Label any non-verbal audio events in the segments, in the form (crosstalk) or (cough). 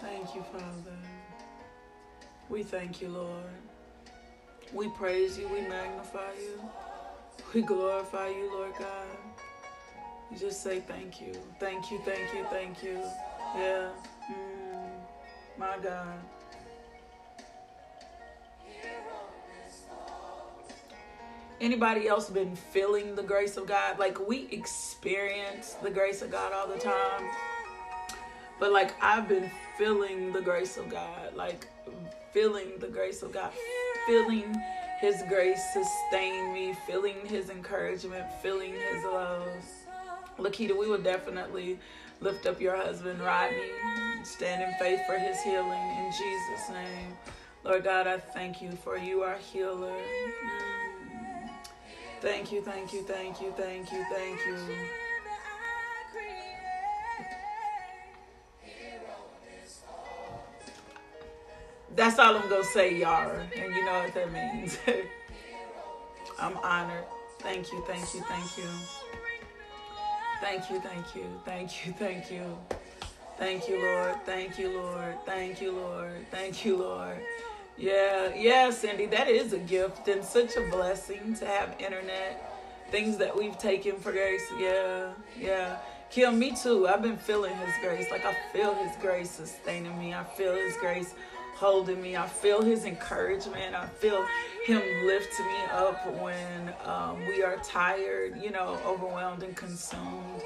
Thank you, Father. We thank you, Lord. We praise you, we magnify you, we glorify you, Lord God. You just say thank you, thank you, thank you, thank you. Yeah. Mm. My God. Anybody else been feeling the grace of God? Like we experience the grace of God all the time. But like I've been feeling the grace of God, like feeling the grace of God, feeling his grace sustain me, feeling his encouragement, feeling his love. Lakita, we will definitely lift up your husband, Rodney, stand in faith for his healing in Jesus' name. Lord God, I thank you for you are healer. Thank you, thank you, thank you, thank you, thank you. That's all I'm gonna say, Yara, and you know what that means. (laughs) I'm honored. Thank you, thank you, thank you. Thank you, thank you, thank you, thank you. Thank you, Lord. Thank you, Lord. Thank you, Lord. Thank you, Lord. Yeah, yeah, Cindy, that is a gift and such a blessing to have internet. Things that we've taken for grace. Yeah, yeah. Kim, me too. I've been feeling his grace. Like I feel his grace sustaining me. I feel his grace holding me. I feel his encouragement. I feel him lift me up when um, we are tired, you know, overwhelmed and consumed.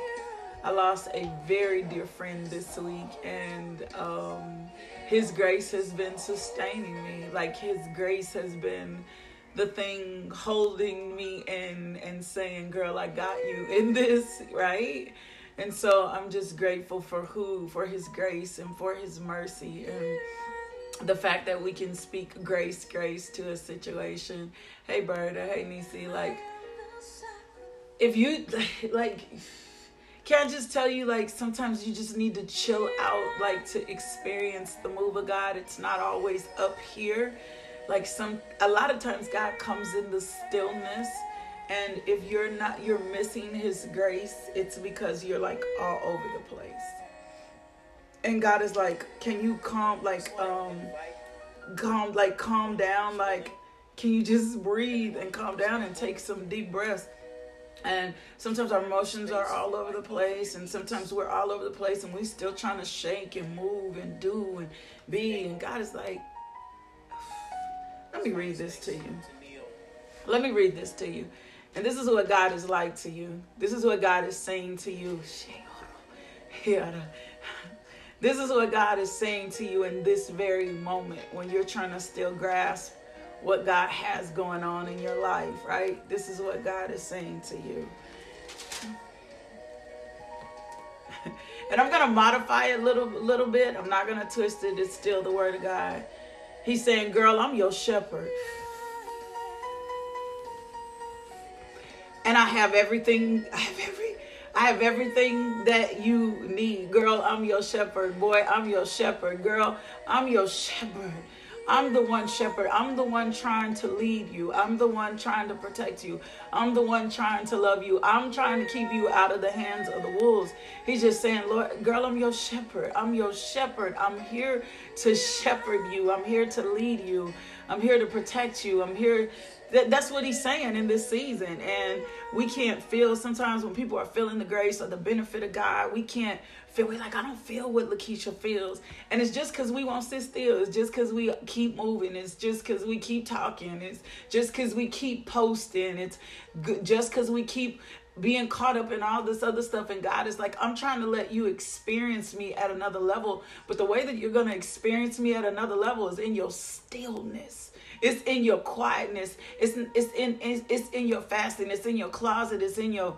I lost a very dear friend this week, and um, his grace has been sustaining me. Like his grace has been the thing holding me and and saying, "Girl, I got you in this," (laughs) right? And so I'm just grateful for who, for his grace and for his mercy and the fact that we can speak grace, grace to a situation. Hey, Berta. Hey, Nisi. Like, if you (laughs) like can I just tell you, like, sometimes you just need to chill out, like, to experience the move of God. It's not always up here. Like, some, a lot of times, God comes in the stillness. And if you're not, you're missing His grace, it's because you're, like, all over the place. And God is like, can you calm, like, um, calm, like, calm down? Like, can you just breathe and calm down and take some deep breaths? and sometimes our emotions are all over the place and sometimes we're all over the place and we still trying to shake and move and do and be and god is like let me read this to you let me read this to you and this is what god is like to you this is what god is saying to you (laughs) this is what god is saying to you in this very moment when you're trying to still grasp what God has going on in your life, right? This is what God is saying to you. (laughs) and I'm gonna modify it a little little bit. I'm not gonna twist it. It's still the word of God. He's saying, Girl, I'm your shepherd. And I have everything, I have every I have everything that you need. Girl, I'm your shepherd. Boy, I'm your shepherd. Girl, I'm your shepherd. I'm the one shepherd. I'm the one trying to lead you. I'm the one trying to protect you. I'm the one trying to love you. I'm trying to keep you out of the hands of the wolves. He's just saying, Lord, girl, I'm your shepherd. I'm your shepherd. I'm here to shepherd you. I'm here to lead you. I'm here to protect you. I'm here that's what he's saying in this season. And we can't feel sometimes when people are feeling the grace or the benefit of God, we can't feel we like I don't feel what Lakeisha feels. And it's just because we won't sit still. It's just because we keep moving. It's just because we keep talking. It's just because we keep posting. It's just because we keep being caught up in all this other stuff and God is like I'm trying to let you experience me at another level but the way that you're going to experience me at another level is in your stillness. It's in your quietness. It's it's in it's in your fasting. It's in your closet. It's in your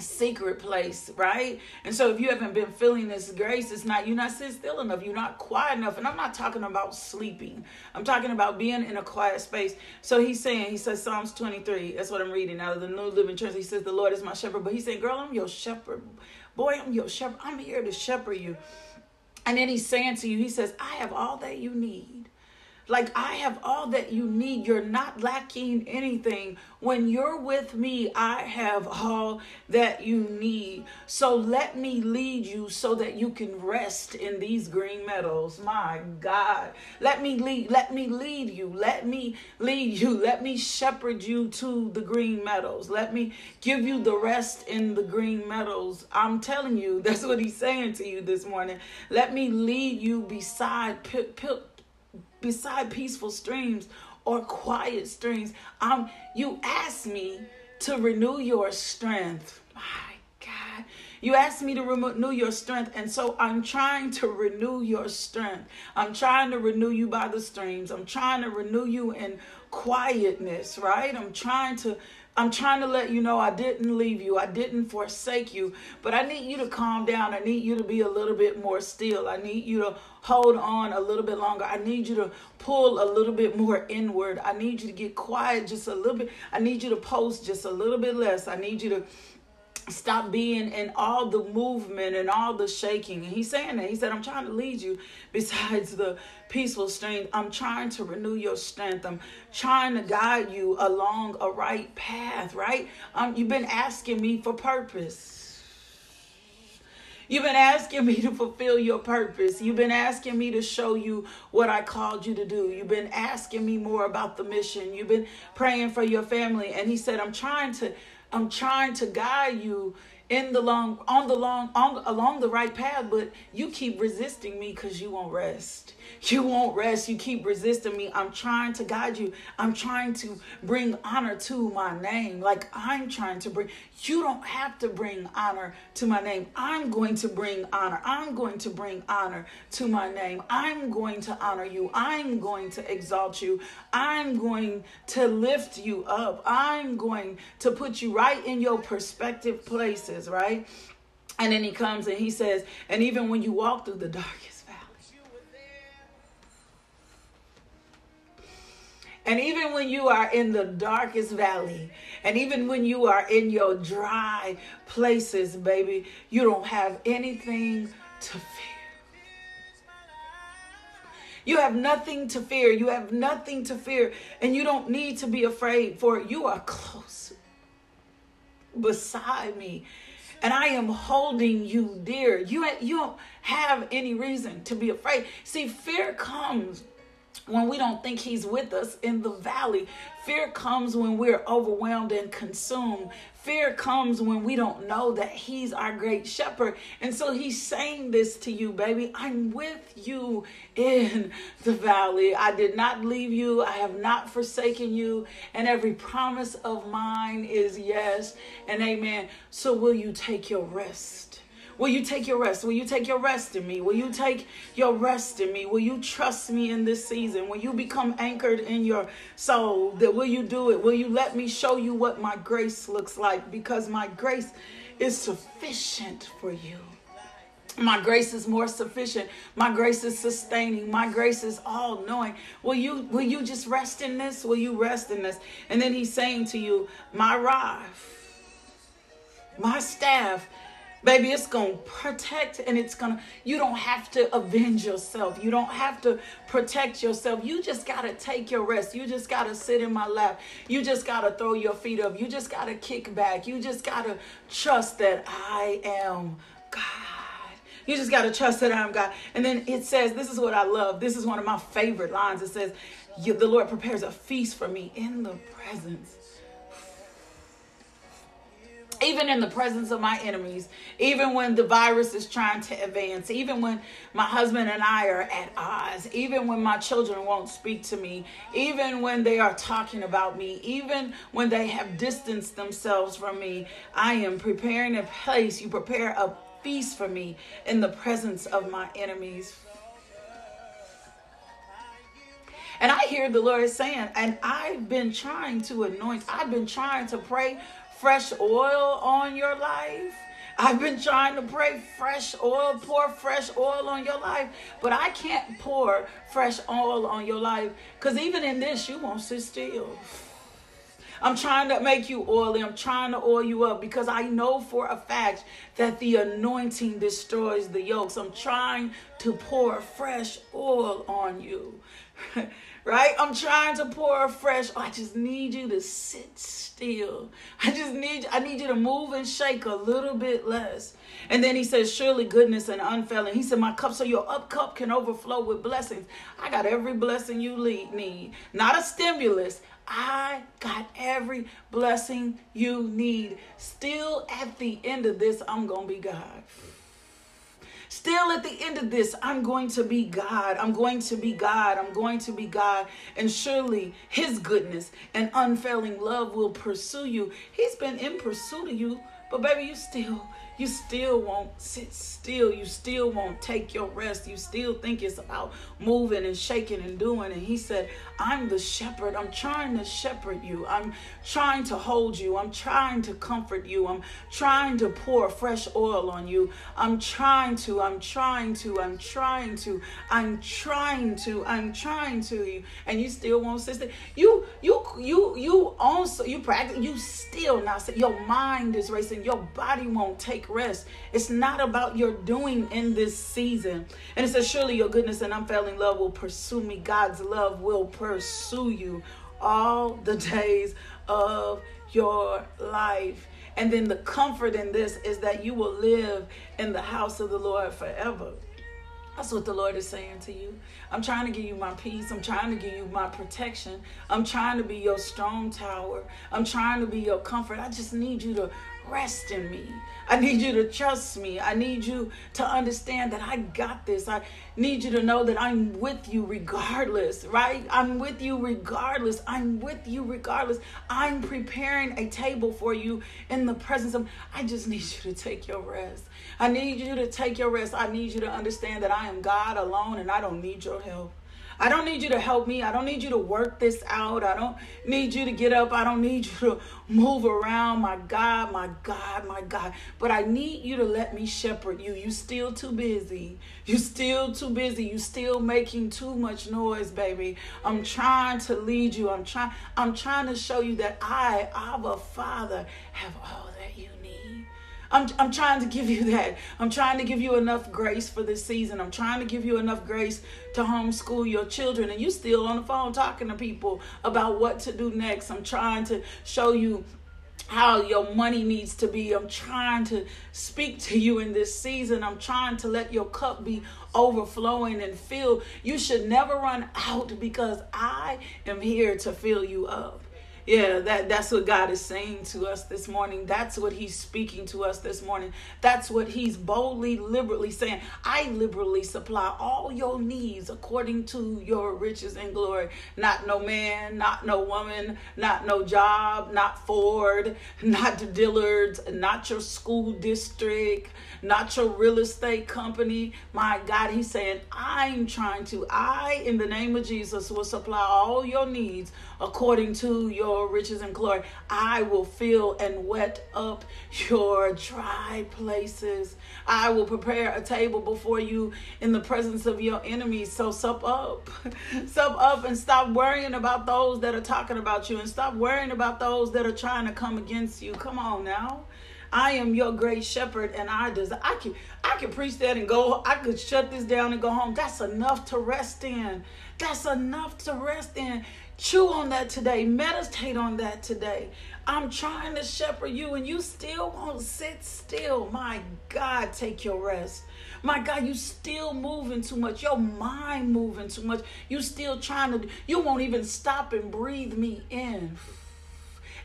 secret place, right? And so if you haven't been feeling this grace, it's not you're not sitting still enough, you're not quiet enough. And I'm not talking about sleeping. I'm talking about being in a quiet space. So he's saying, he says Psalms 23, that's what I'm reading out of the New Living Church. He says, The Lord is my shepherd. But he said, Girl, I'm your shepherd. Boy, I'm your shepherd. I'm here to shepherd you. And then he's saying to you, He says, I have all that you need. Like I have all that you need. You're not lacking anything. When you're with me, I have all that you need. So let me lead you so that you can rest in these green meadows. My God. Let me lead let me lead you. Let me lead you. (laughs) Let me shepherd you to the green meadows. Let me give you the rest in the green meadows. I'm telling you, (laughs) that's what he's saying to you this morning. Let me lead you beside pit, pit beside peaceful streams or quiet streams. Um, you asked me to renew your strength. My God. You asked me to renew your strength, and so I'm trying to renew your strength. I'm trying to renew you by the streams. I'm trying to renew you in quietness, right? I'm trying to I'm trying to let you know I didn't leave you. I didn't forsake you. But I need you to calm down. I need you to be a little bit more still. I need you to hold on a little bit longer. I need you to pull a little bit more inward. I need you to get quiet just a little bit. I need you to post just a little bit less. I need you to stop being in all the movement and all the shaking. And he's saying that. He said, I'm trying to lead you besides the peaceful strength. I'm trying to renew your strength. I'm trying to guide you along a right path, right? Um, you've been asking me for purpose. You've been asking me to fulfill your purpose. You've been asking me to show you what I called you to do. You've been asking me more about the mission. You've been praying for your family. And he said, I'm trying to I'm trying to guide you in the long on the long on along the right path but you keep resisting me because you won't rest. You won't rest. You keep resisting me. I'm trying to guide you. I'm trying to bring honor to my name. Like i'm trying to bring you don't have to bring honor to my name. I'm going to bring honor. I'm going to bring honor to my name. I'm going to honor you. I'm going to exalt you. I'm going to lift you up. I'm going to put you right in your perspective places right? And then he comes and he says, and even when you walk through the darkest valley, and even when you are in the darkest valley, and even when you are in your dry places, baby, you don't have anything to fear. You have nothing to fear. You have nothing to fear. And you don't need to be afraid, for you are close beside me and I am holding you dear. You, you don't have any reason to be afraid. See, fear comes when we don't think he's with us in the valley. Fear comes when we're overwhelmed and consumed. Fear comes when we don't know that he's our great shepherd. And so he's saying this to you, baby. I'm with you in the valley. I did not leave you. I have not forsaken you. And every promise of mine is yes and amen. So will you take your rest? Will you take your rest? Will you take your rest in me? Will you take your rest in me? Will you trust me in this season? Will you become anchored in your soul? That will you do it? Will you let me show you what my grace looks like? Because my grace is sufficient for you. My grace is more sufficient. My grace is sustaining. My grace is all knowing. Will you will you just rest in this? Will you rest in this? And then he's saying to you, my rod, my staff Baby, it's going to protect and it's going to, you don't have to avenge yourself. You don't have to protect yourself. You just got to take your rest. You just got to sit in my lap. You just got to throw your feet up. You just got to kick back. You just got to trust that I am God. You just got to trust that I'm God. And then it says, this is what I love. This is one of my favorite lines. It says, the Lord prepares a feast for me in the presence even in the presence of my enemies, even when the virus is trying to advance, even when my husband and I are at odds, even when my children won't speak to me, even when they are talking about me, even when they have distanced themselves from me, I am preparing a place. You prepare a feast for me in the presence of my enemies. And I hear the Lord saying, and I've been trying to anoint, I've been trying to pray fresh oil on your life. I've been trying to pray fresh oil, pour fresh oil on your life, but I can't pour fresh oil on your life because even in this, you won't sit still. I'm trying to make you oily. I'm trying to oil you up because I know for a fact that the anointing destroys the yokes. I'm trying to pour fresh oil on you. (laughs) right? I'm trying to pour a fresh. Oh, I just need you to sit still. I just need I need you to move and shake a little bit less. And then he says, Surely goodness and unfailing. He said, My cup, so your up cup can overflow with blessings. I got every blessing you need. Not a stimulus. I got every blessing you need. Still at the end of this, I'm to be God. Still at the end of this, I'm going to be God. I'm going to be God. I'm going to be God. And surely his goodness and unfailing love will pursue you. He's been in pursuit of you, but baby, you still you still won't sit still. You still won't take your rest. You still think it's about moving and shaking and doing. And he said, I'm the shepherd. I'm trying to shepherd you. I'm trying to hold you. I'm trying to comfort you. I'm trying to pour fresh oil on you. I'm trying to, I'm trying to, I'm trying to, I'm trying to, I'm trying to. You And you still won't sit still. You, you, you, you also, you practice, you still not, your mind is racing. Your body won't take rest. It's not about your doing in this season. And it says, Surely your goodness and unfailing love will pursue me. God's love will pursue you all the days of your life. And then the comfort in this is that you will live in the house of the Lord forever. That's what the Lord is saying to you. I'm trying to give you my peace. I'm trying to give you my protection. I'm trying to be your strong tower. I'm trying to be your comfort. I just need you to rest in me. I need you to trust me. I need you to understand that I got this. I need you to know that I'm with you regardless, right? I'm with you regardless. I'm with you regardless. I'm preparing a table for you in the presence of. I just need you to take your rest. I need you to take your rest. I need you to understand that I am God alone and I don't need your help. I don't need you to help me. I don't need you to work this out. I don't need you to get up. I don't need you to move around. My God, my God, my God. But I need you to let me shepherd you. You still too busy. You still too busy. You still making too much noise, baby. I'm trying to lead you. I'm trying I'm trying to show you that I, Abba Father, have all that you I'm, I'm trying to give you that. I'm trying to give you enough grace for this season. I'm trying to give you enough grace to homeschool your children. And you still on the phone talking to people about what to do next. I'm trying to show you how your money needs to be. I'm trying to speak to you in this season. I'm trying to let your cup be overflowing and fill. You should never run out because I am here to fill you up. Yeah, that, that's what God is saying to us this morning. That's what He's speaking to us this morning. That's what He's boldly, liberally saying. I liberally supply all your needs according to your riches and glory. Not no man, not no woman, not no job, not Ford, (laughs) not Dillards, not your school district, not your real estate company. My God, He's saying, I'm trying to, I, in the name of Jesus, will supply all your needs according to your riches and glory. I will fill and wet up your dry places. I will prepare a table before you in the presence of your enemies. So sup up. (laughs) sup up and stop worrying about those that are talking about you and stop worrying about those that are trying to come against you. Come on now. I am your great shepherd, and I desire. I can I can preach that and go. I could shut this down and go home. That's enough to rest in. That's enough to rest in. Chew on that today. Meditate on that today. I'm trying to shepherd you and you still won't sit still. My God, take your rest. My God, you still moving too much. Your mind moving too much. You still trying to, you won't even stop and breathe me in.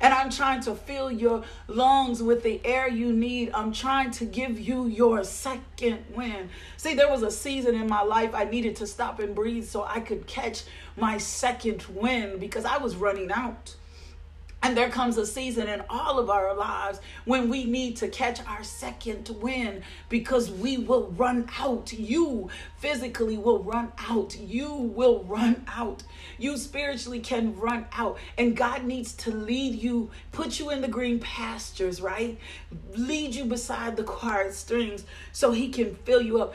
And I'm trying to fill your lungs with the air you need. I'm trying to give you your second wind. See, there was a season in my life I needed to stop and breathe so I could catch my second wind because I was running out. And there comes a season in all of our lives when we need to catch our second wind because we will run out. You physically will run out. You will run out. You spiritually can run out. And God needs to lead you, put you in the green pastures, right? Lead you beside the quiet strings so He can fill you up.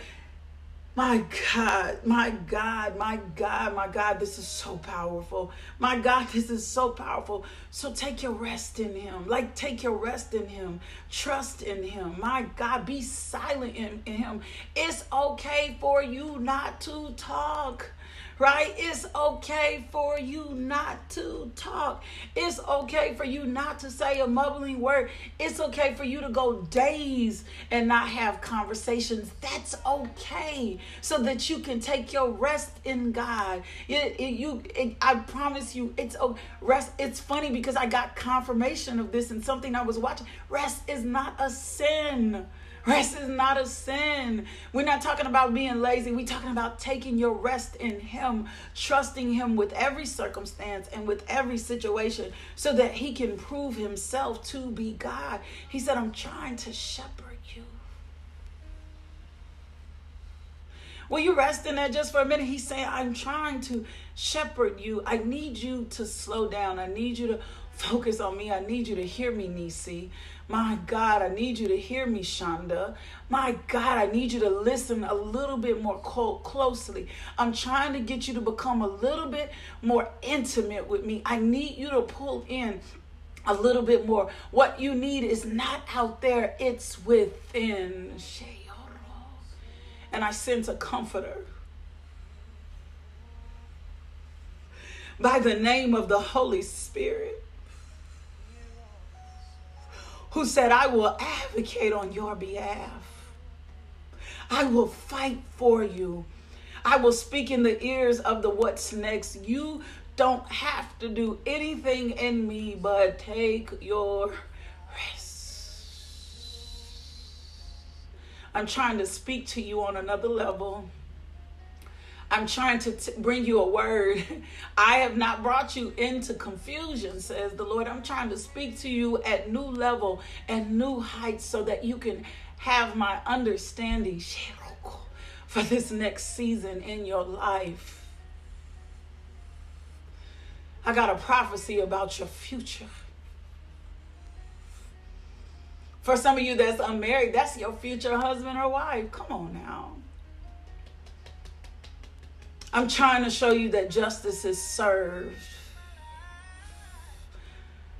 My God, my God, my God, my God, this is so powerful. My God, (laughs) this is so powerful. So take your rest in Him. Like, take your rest in Him. Trust in Him. My God, be silent in, in Him. It's okay for you not to talk right? It's okay for you not to talk. It's okay for you not to say a mumbling word. It's okay for you to go days and not have conversations. That's okay so that you can take your rest in God. It, it, you, it, I promise you, it's a rest. It's funny because I got confirmation of this in something I was watching. Rest is not a sin. Rest is not a sin. We're not talking about being lazy. We're talking about taking your rest in Him, trusting Him with every circumstance and with every situation so that He can prove Himself to be God. He said, I'm trying to shepherd you. Will you rest in that just for a minute? He's saying, I'm trying to shepherd you. I need you to slow down. I need you to focus on me. I need you to hear me, Nisi. My God, I need you to hear me, Shonda. My God, I need you to listen a little bit more closely. I'm trying to get you to become a little bit more intimate with me. I need you to pull in a little bit more. What you need is not out there, it's within. And I sense a comforter. By the name of the Holy Spirit who said, I will advocate on your behalf. I will fight for you. I will speak in the ears of the what's next. You don't have to do anything in me but take your rest. I'm trying to speak to you on another level. I'm trying to t- bring you a word. (laughs) I have not brought you into confusion, says the Lord. I'm trying to speak to you at new level and new heights so that you can have my understanding (laughs) for this next season in your life. I got a prophecy about your future. For some of you that's unmarried, that's your future husband or wife. Come on now. I'm trying to show you that justice is served.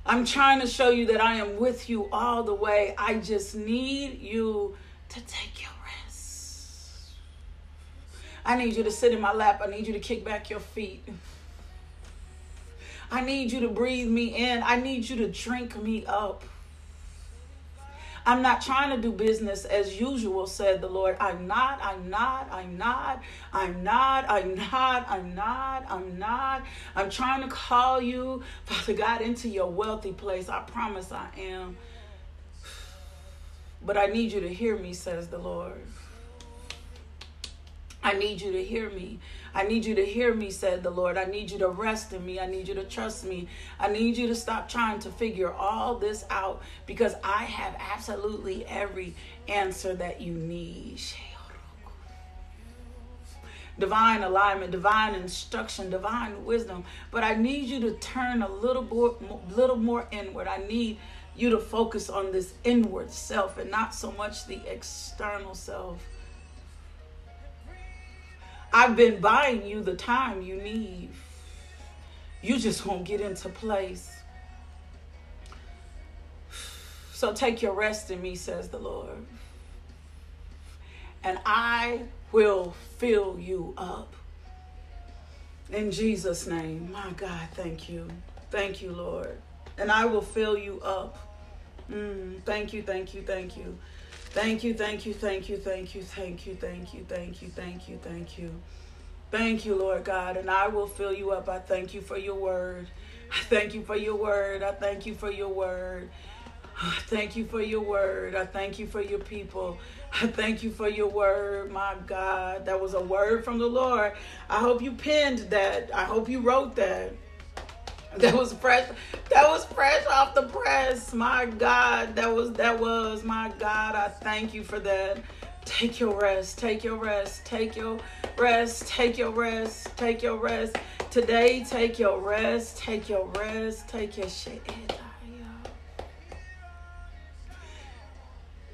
I'm trying to show you that I am with you all the way. I just need you to take your rest. I need you to sit in my lap. I need you to kick back your feet. I need you to breathe me in. I need you to drink me up. I'm not trying to do business as usual, said the Lord. I'm not, I'm not, I'm not, I'm not, I'm not, I'm not, I'm not. I'm trying to call you, (laughs) Father God, into your wealthy place. I promise I am. But I need you to hear me, says the Lord. I need you to hear me. I need you to hear me, said the Lord. I need you to rest in me. I need you to trust me. I need you to stop trying to figure all this out because I have absolutely every answer that you need. Divine alignment, divine instruction, divine wisdom. But I need you to turn a little more, little more inward. I need you to focus on this inward self and not so much the external self. I've been buying you the time you need. You just won't get into place. So take your rest in me, says the Lord. And I will fill you up. In Jesus' name. My God, thank you. Thank you, Lord. And I will fill you up. Mm, thank you, thank you, thank you. Thank you, thank you, thank you, thank you, thank you, thank you, thank you, thank you, thank you. Thank you, Lord God, and I will fill you up. I thank you for your word. I thank you for your word. I thank you for your word. I thank you for your word. I thank you for your people. I thank you for your word, my God. That was a word from the Lord. I hope you penned that. I hope you wrote that. That was fresh. That was fresh off the press. My God, that was that was my God. I thank you for that. Take your rest. Take your rest. Take your rest. Take your rest. Take your rest. Today, take your rest. Take your rest. Take your shit.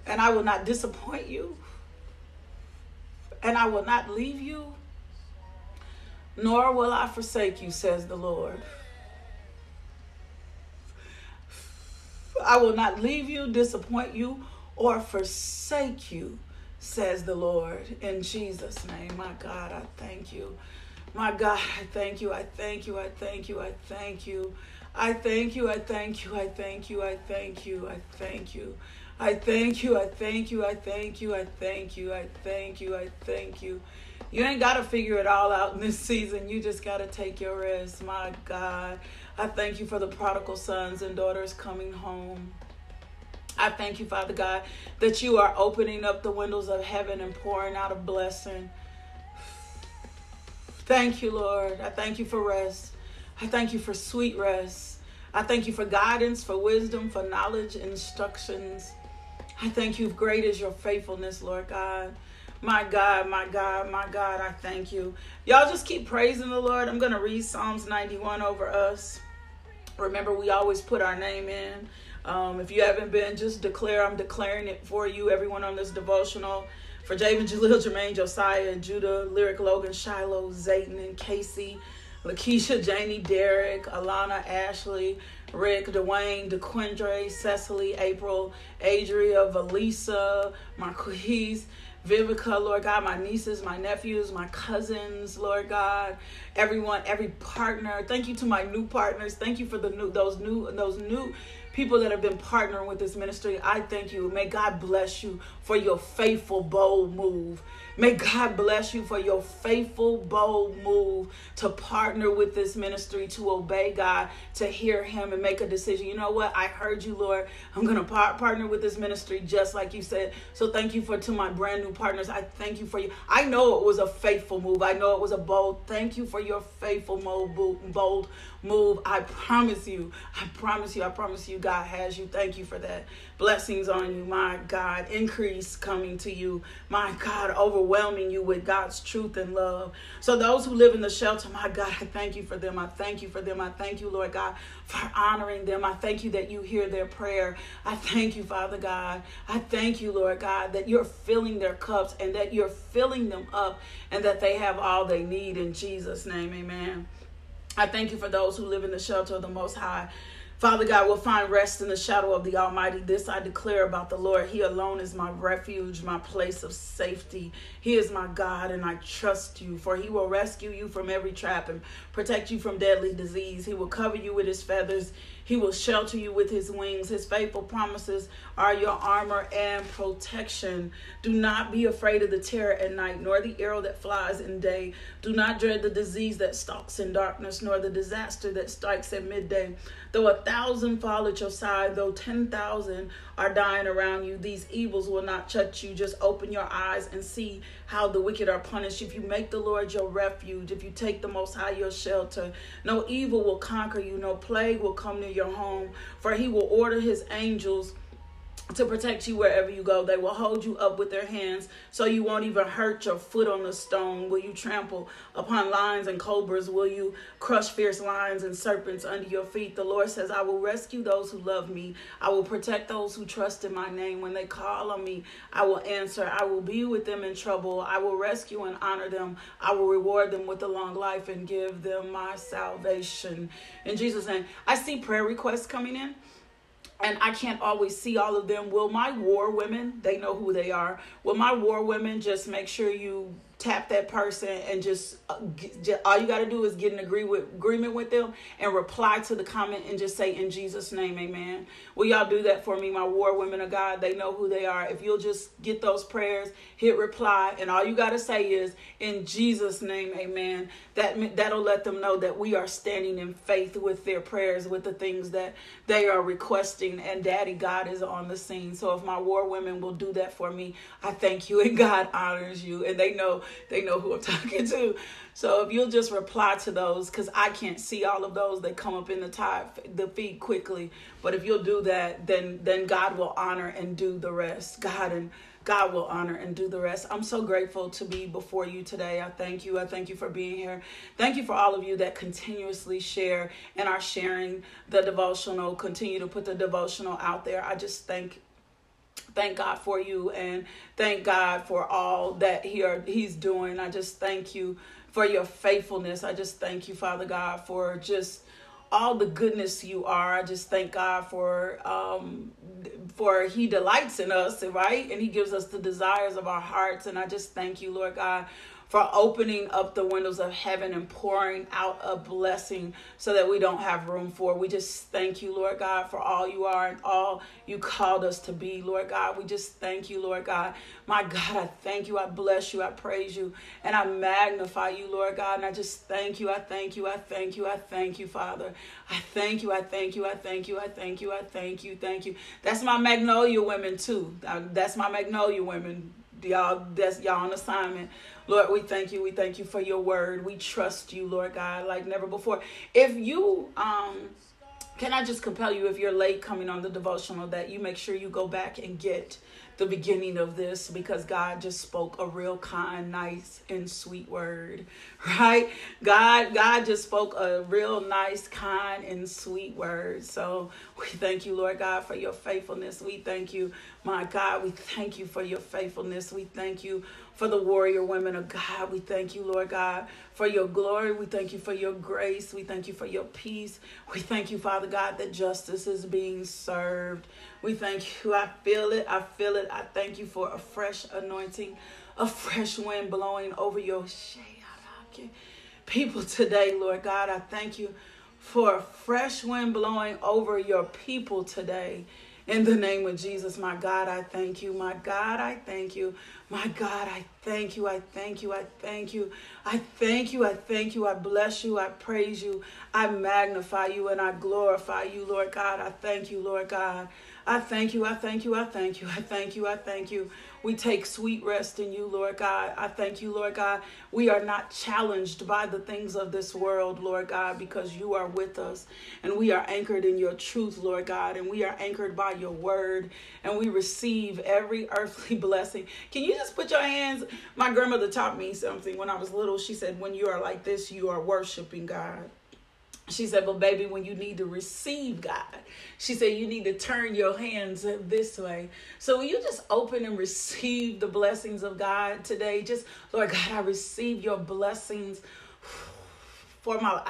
And I will not disappoint you. And I will not leave you. Nor will I forsake you, says the Lord. I will not leave you, disappoint you, or forsake you, says the Lord. In Jesus' name, my God, I thank you. My God, I thank you. I thank you. I thank you. I thank you. I thank you. I thank you. I thank you. I thank you. I thank you. I thank you. I thank you. I thank you. I thank you. I thank you. I thank you. You ain't got to figure it all out in this season. You just got to take your rest. My God. I thank you for the prodigal sons and daughters coming home. I thank you, Father God, that you are opening up the windows of heaven and pouring out a blessing. Thank you, Lord. I thank you for rest. I thank you for sweet rest. I thank you for guidance, for wisdom, for knowledge, instructions. I thank you. Great is your faithfulness, Lord God. My God, my God, my God, I thank you. Y'all just keep praising the Lord. I'm going to read Psalms 91 over us. Remember, we always put our name in. Um, if you haven't been, just declare. I'm declaring it for you, everyone on this devotional. For Javen, Jaleel, Jermaine, Josiah, and Judah, Lyric, Logan, Shiloh, Zayton, and Casey, Lakeisha, Janie, Derek, Alana, Ashley, Rick, Dwayne, DeQuindre, Cecily, April, Adria, Valisa, Marquise, Vivica, Lord God, my nieces, my nephews, my cousins, Lord God, everyone, every partner. Thank you to my new partners. Thank you for the new those new those new people that have been partnering with this ministry. I thank you. May God bless you for your faithful, bold move. May God bless you for your faithful, bold move to partner with this ministry, to obey God, to hear Him and make a decision. You know what? I heard you, Lord. I'm going to par- partner with this ministry just like you said. So thank you for to my brand new partners. I thank you for you. I know it was a faithful move. I know it was a bold. Thank you for your faithful, bold move. I promise you. I promise you. I promise you. God has you. Thank you for that. Blessings on you, my God. Increase coming to you, my God, overwhelming you with God's truth and love. So, those who live in the shelter, my God, I thank you for them. I thank you for them. I thank you, Lord God, for honoring them. I thank you that you hear their prayer. I thank you, Father God. I thank you, Lord God, that you're filling their cups and that you're filling them up and that they have all they need in Jesus' name. Amen. I thank you for those who live in the shelter of the Most High. Father God will find rest in the shadow of the Almighty. This I declare about the Lord. He alone is my refuge, my place of safety. He is my God, and I trust you, for He will rescue you from every trap and protect you from deadly disease. He will cover you with His feathers. He will shelter you with his wings. His faithful promises are your armor and protection. Do not be afraid of the terror at night, nor the arrow that flies in day. Do not dread the disease that stalks in darkness, nor the disaster that strikes at midday. Though a thousand fall at your side, though 10,000 are dying around you, these evils will not touch you. Just open your eyes and see how the wicked are punished. If you make the Lord your refuge, if you take the Most High your shelter, no evil will conquer you, no plague will come near your home, for he will order his angels to protect you wherever you go. They will hold you up with their hands so you won't even hurt your foot on the stone. Will you trample upon lions and cobras? Will you crush fierce lions and serpents under your feet? The Lord says, I will rescue those who love me. I will protect those who trust in my name. When they call on me, I will answer. I will be with them in trouble. I will rescue and honor them. I will reward them with a long life and give them my salvation. In Jesus' name, I see prayer requests coming in and I can't always see all of them. Will my war women, they know who they are, will my war women just make sure you tap that person and just, uh, just all you got to do is get an agree with agreement with them and reply to the comment and just say in Jesus name amen. Will y'all do that for me my war women of God? They know who they are. If you'll just get those prayers, hit reply and all you got to say is in Jesus name amen. That that'll let them know that we are standing in faith with their prayers with the things that they are requesting and daddy God is on the scene. So if my war women will do that for me, I thank you and (laughs) God honors you and they know they know who I'm (laughs) talking to. So if you'll just reply to those, because I can't see all of those that come up in the top the feed quickly. But if you'll do that, then then God will honor and do the rest. God and God will honor and do the rest. I'm so grateful to be before you today. I thank you. I thank you for being here. Thank you for all of you that continuously share and are sharing the devotional, continue to put the devotional out there. I just thank thank God for you and thank God for all that he are, he's doing. I just thank you for your faithfulness. I just thank you, Father God, for just all the goodness you are. I just thank God for um for he delights in us, right? And he gives us the desires of our hearts. And I just thank you, Lord God, for opening up the windows of heaven and pouring out a blessing so that we don't have room for. We just thank you, Lord God, for all you are and all you called us to be, Lord God. We just thank you, Lord God. My God, I thank you. I bless you. I praise you. And I magnify you, Lord God. And I just thank you. I thank you. I thank you. I thank you, Father. I thank you. I thank you. I thank you. I thank you. I thank you. Thank you. That's my magnolia women, too. That's my magnolia women. Y'all, that's y'all on assignment. Lord, we thank you. We thank you for your word. We trust you, Lord God, like never before. If you um can I just compel you if you're late coming on the devotional that you make sure you go back and get the beginning of this because God just spoke a real kind, nice, and sweet word, (laughs) right? God, God just spoke a real nice, kind, and sweet word. So we thank you, Lord God, for your faithfulness. We thank you, my God. We thank you for your faithfulness. We thank you for the warrior women of God. We thank you, Lord God, for your glory. We thank you for your grace. We thank you for your peace. We thank you, Father God, that justice is being served. We thank you. I feel it. I feel it. I thank you for a fresh anointing, a fresh wind blowing over your people today, Lord God. I thank you for a fresh wind blowing over your people today. In the name of Jesus, my God, I thank you. My God, I thank you. My God, I thank you. I thank you. I thank you. I thank you. I thank you. I bless you. I praise you. I magnify you and I glorify you, Lord God. I thank you, Lord God. I thank you. I thank you. I thank you. I thank you. I thank you. We take sweet rest in you, Lord God. I thank you, Lord God. We are not challenged by the things of this world, Lord God, because you are with us. And we are anchored in your truth, Lord God. And we are anchored by your word. And we receive every (laughs) earthly blessing. Can you just put your hands? My grandmother taught me something when I was little. She said, When you are like this, you are worshiping God. She said, But baby, when you need to receive God, she said, you need to turn your hands this way. So you just open and receive the blessings of God today. Just, Lord God, I receive your blessings for my.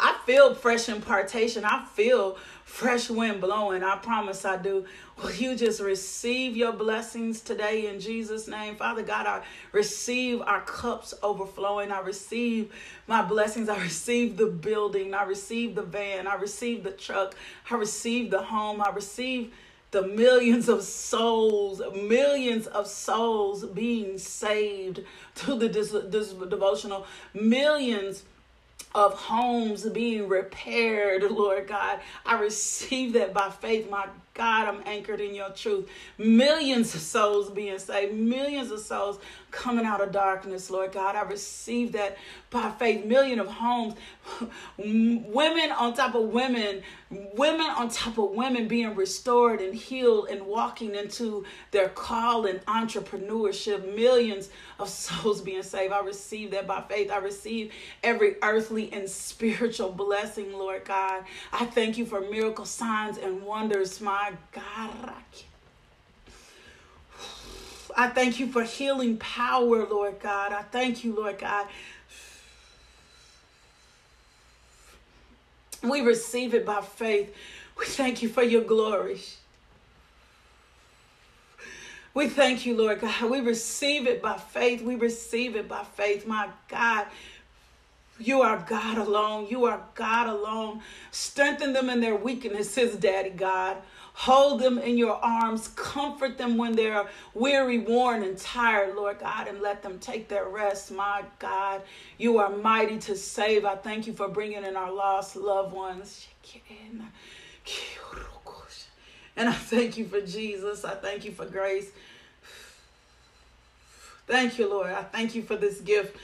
I feel fresh impartation. I feel fresh wind blowing. I promise I do. Will you just receive your blessings today in Jesus' name? Father God, I receive our cups overflowing. I receive my blessings. I receive the building. I receive the van. I receive the truck. I receive the home. I receive the millions of souls, millions of souls being saved through the this, devotional, millions of homes being repaired, Lord God. I receive that by faith. My God, I'm anchored in your truth. Millions of souls being saved, millions of souls coming out of darkness, Lord God. I receive that by faith. Million of homes, (laughs) women on top of women, women on top of women being restored and healed and walking into their call and entrepreneurship. Millions of souls being saved. I receive that by faith. I receive every earthly and spiritual blessing, Lord God. I thank you for miracle signs and wonders, my God. I thank you for healing power, Lord God. I thank you, Lord God. We receive it by faith. We thank you for your glory. We thank you, Lord God. We receive it by faith. We receive it by faith. My God, you are God alone. You are God alone. Strengthen them in their weaknesses, Daddy God. Hold them in your arms. Comfort them when they're weary, worn, and tired, Lord God, and let them take their rest. My God, you are mighty to save. I thank you for bringing in our lost loved ones. And I thank you for Jesus. I thank you for grace. Thank you, Lord. I thank you for this gift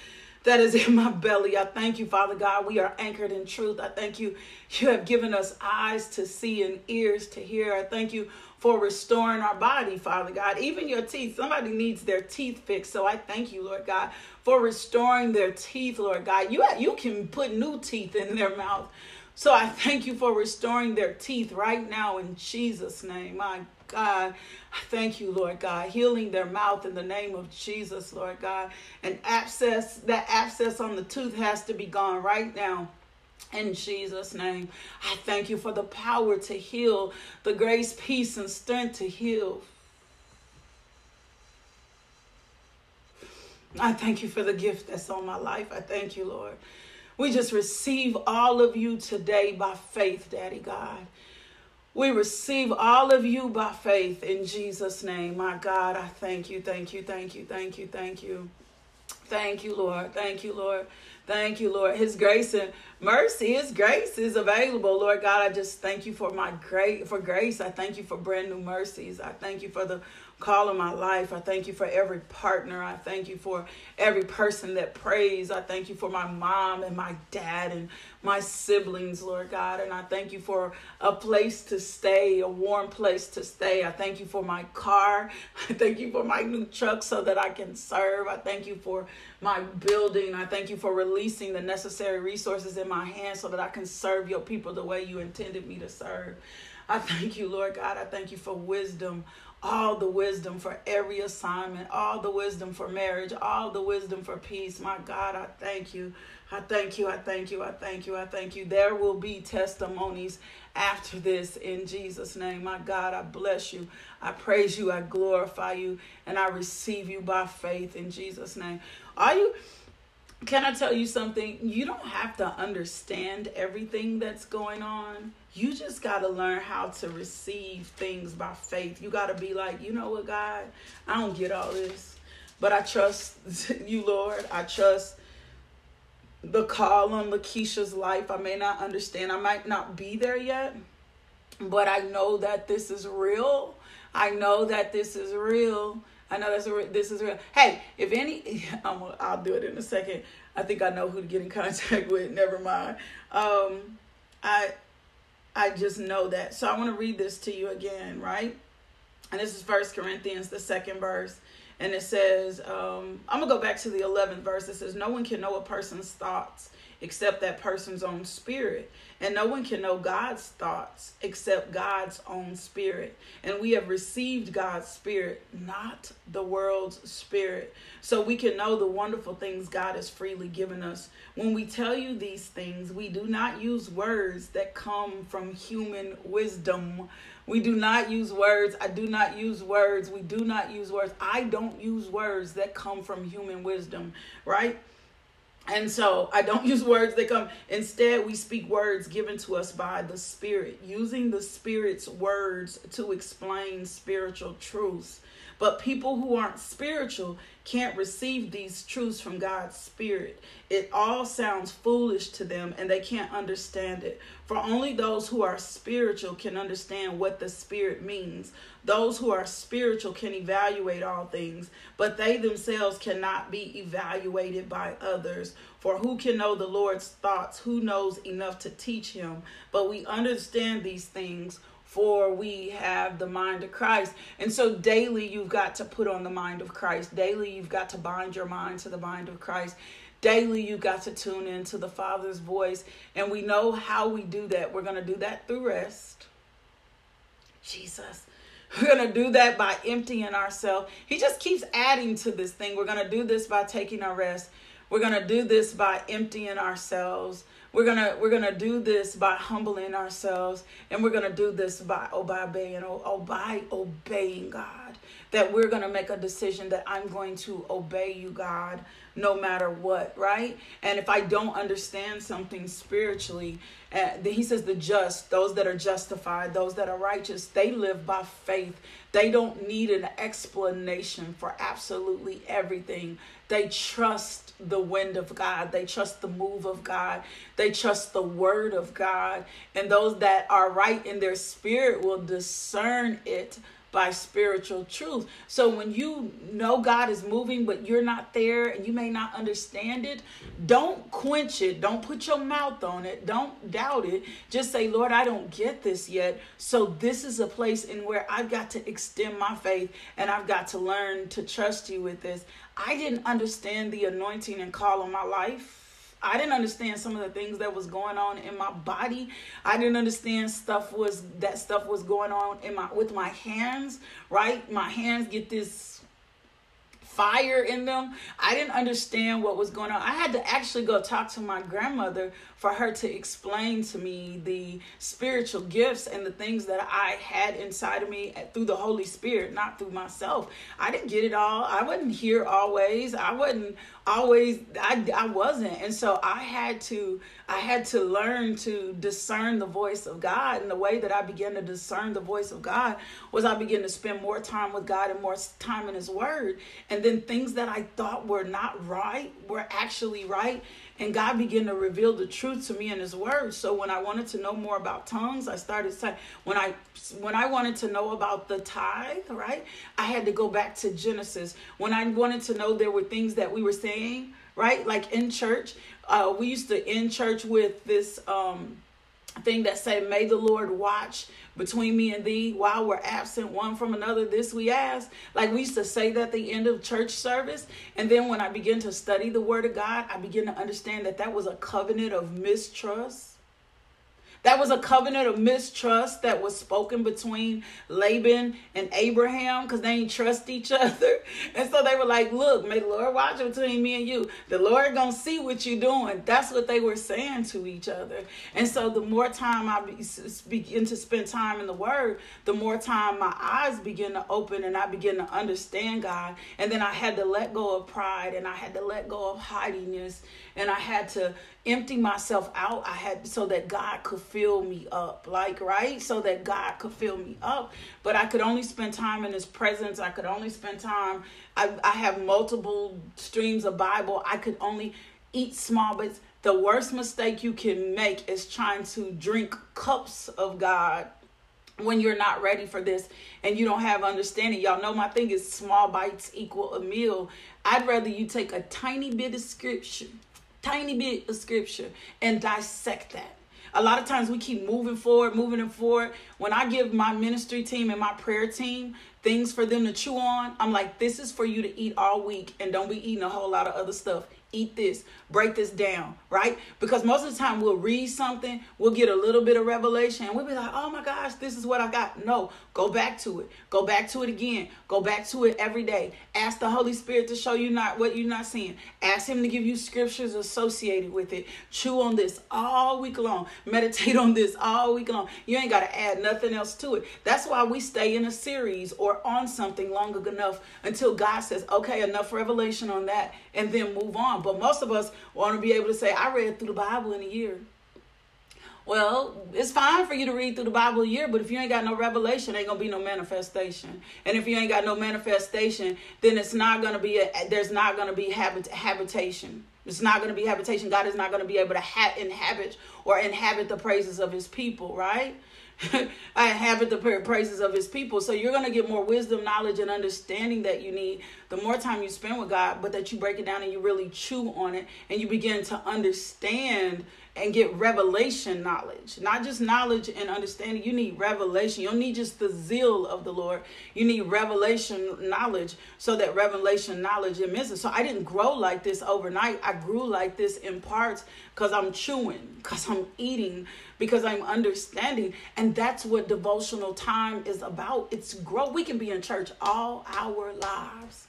that is in my belly. I thank you, Father God. We are anchored in truth. I thank you. You have given us eyes to see and ears to hear. I thank you for restoring our body, Father God. Even your teeth. Somebody needs their teeth fixed. So I thank you, Lord God, for restoring their teeth, Lord God. You, you can put new teeth in their mouth. So I thank you for restoring their teeth right now in Jesus' name. My God, I thank you, Lord God, healing their mouth in the name of Jesus, Lord God. And abscess, that abscess on the tooth has to be gone right now. In Jesus' name, I thank you for the power to heal, the grace, peace, and strength to heal. I thank you for the gift that's on my life. I thank you, Lord. We just receive all of you today by faith, Daddy God. We receive all of you by faith in Jesus' name. My God, I thank you, thank you, thank you, thank you, thank you. Thank you, Lord. Thank you, Lord. Thank you, Lord. His grace and mercy, His grace is available, Lord God. I just thank you for my great for grace. I thank you for brand new mercies. I thank you for the call in my life. I thank you for every partner. I thank you for every person that prays. I thank you for my mom and my dad and my siblings, Lord God. And I thank you for a place to stay, a warm place to stay. I thank you for my car. I thank you for my new truck so that I can serve. I thank you for my building. I thank you for releasing the necessary resources in my hands so that I can serve your people the way you intended me to serve. I thank you, Lord God. I thank you for wisdom all the wisdom for every assignment, all the wisdom for marriage, all the wisdom for peace. My God, I thank you. I thank you. I thank you. I thank you. I thank you. There will be testimonies after this in Jesus' name. My God, I bless you. I praise you. I glorify you. And I receive you by faith in Jesus' name. Are you? Can I tell you something? You don't have to understand everything that's going on you just got to learn how to receive things by faith. You got to be like, you know what, God, I don't get all this, but I trust (laughs) you, Lord. I trust the call on Lakeisha's life. I may not understand, I might not be there yet, but I know that this is real. I know that this is real. I know that's this is real. Hey, if any, (laughs) I'm, I'll do it in a second. I think I know who to get in contact (laughs) with. Never mind. Um, I I just know that. So I want to read this to you again, right? And this is First Corinthians, the second verse. And it says, um, I'm going to go back to the 11th verse. It says, No one can know a person's thoughts except that person's own spirit. And no one can know God's thoughts except God's own spirit. And we have received God's spirit, not the world's spirit. So we can know the wonderful things God has freely given us. When we tell you these things, we do not use words that come from human wisdom. We do not use words. I do not use words. We do not use words. I don't use words that come from human wisdom, right? And so I don't (laughs) use words that come. Instead, we speak words given to us by the Spirit, using the Spirit's words to explain spiritual truths. But people who aren't spiritual can't receive these truths from God's Spirit. It all sounds foolish to them and they can't understand it. For only those who are spiritual can understand what the Spirit means. Those who are spiritual can evaluate all things, but they themselves cannot be evaluated by others. For who can know the Lord's thoughts? Who knows enough to teach him? But we understand these things for we have the mind of Christ. And so daily you've got to put on the mind of Christ. Daily you've got to bind your mind to the mind of Christ. Daily you've got to tune into the Father's voice. And we know how we do that. We're going to do that through rest. Jesus. We're going to do that by emptying ourselves. He just keeps adding to this thing. We're going to do this by taking our rest. We're going to do this by emptying ourselves we're gonna we're gonna do this by humbling ourselves, and we're gonna do this by obeying oh, by obeying God. That we're gonna make a decision that I'm going to obey you, God, no matter what, right? And if I don't understand something spiritually, uh, he says the just, those that are justified, those that are righteous, they live by faith. They don't need an explanation for absolutely everything. They trust the wind of God. They trust the move of God. They trust the word of God. And those that are right in their spirit will discern it by spiritual truth. So when you know God is moving, but you're not there and you may not understand it, don't quench it. Don't put your mouth on it. Don't doubt it. Just say, Lord, I don't get this yet. So this is a place in where I've got to extend my faith and I've got to learn to trust you with this. I didn't understand the anointing and call on my life I didn't understand some of the things that was going on in my body. I didn't understand stuff was that stuff was going on in my with my hands, right? My hands get this fire in them. I didn't understand what was going on. I had to actually go talk to my grandmother for her to explain to me the spiritual gifts and the things that I had inside of me through the Holy Spirit, not through myself. I didn't get it all. I wasn't here always. I wasn't always I, I wasn't and so i had to i had to learn to discern the voice of god and the way that i began to discern the voice of god was i began to spend more time with god and more time in his word and then things that i thought were not right were actually right and God began to reveal the truth to me in his word. So when I wanted to know more about tongues, I started saying when I when I wanted to know about the tithe, right? I had to go back to Genesis. When I wanted to know there were things that we were saying, right? Like in church, uh, we used to end church with this um thing that say, May the Lord watch between me and thee while we're absent one from another. This we ask. Like we used to say that at the end of church service. And then when I began to study the word of God, I began to understand that that was a covenant of mistrust that was a covenant of mistrust that was spoken between Laban and Abraham because they didn't trust each (laughs) other. And so they were like, look, may the Lord watch between me and you. The Lord gonna see what you're doing. That's what they were saying to each other. And so the more time I begin to spend time in the word, the more time my eyes begin to open and I begin to understand God. And then I had to let go of pride and I had to let go of hidiness and I had to empty myself out. I had so that God could fill me up, like right, so that God could fill me up. But I could only spend time in His presence. I could only spend time. I, I have multiple streams of Bible. I could only eat small bits. The worst mistake you can make is trying to drink cups of God when you're not ready for this and you don't have understanding. Y'all know my thing is small bites equal a meal. I'd rather you take a tiny bit of scripture tiny bit of scripture and dissect that. A lot of times we keep moving forward, moving and forward. When I give my ministry team and my prayer team things for them to chew on, I'm like, this is for you to eat all week and don't be eating a whole lot of other stuff eat this, break this down, right? Because most of the time we'll read something, we'll get a little bit of revelation, and we'll be like, oh my gosh, this is what I got. No, go back to it. Go back to it again. Go back to it every day. Ask the Holy Spirit to show you not what you're not seeing. Ask Him to give you scriptures associated with it. Chew on this all week long. Meditate on this all week long. You ain't got to add nothing else to it. That's why we stay in a series or on something long enough until God says, okay, enough revelation on that, and then move on. But most of us want to be able to say, I read through the Bible in a year. Well, it's fine for you to read through the Bible a year, but if you ain't got no revelation, ain't gonna be no manifestation. And if you ain't got no manifestation, then it's not gonna be a. There's not gonna be habit habitation. It's not gonna be habitation. God is not gonna be able to ha- inhabit or inhabit the praises of His people, right? I inhabit the praises of his people. So you're going to get more wisdom, knowledge, and understanding that you need the more time you spend with God, but that you break it down and you really chew on it and you begin to understand and get revelation knowledge. Not just knowledge and understanding. You need revelation. You don't need just the zeal of the Lord. You need revelation knowledge so that revelation knowledge immense. So I didn't grow like this overnight. I grew like this in parts because I'm chewing, because I'm eating, because I'm understanding. And that's what devotional time is about. It's grow. We can be in church all our lives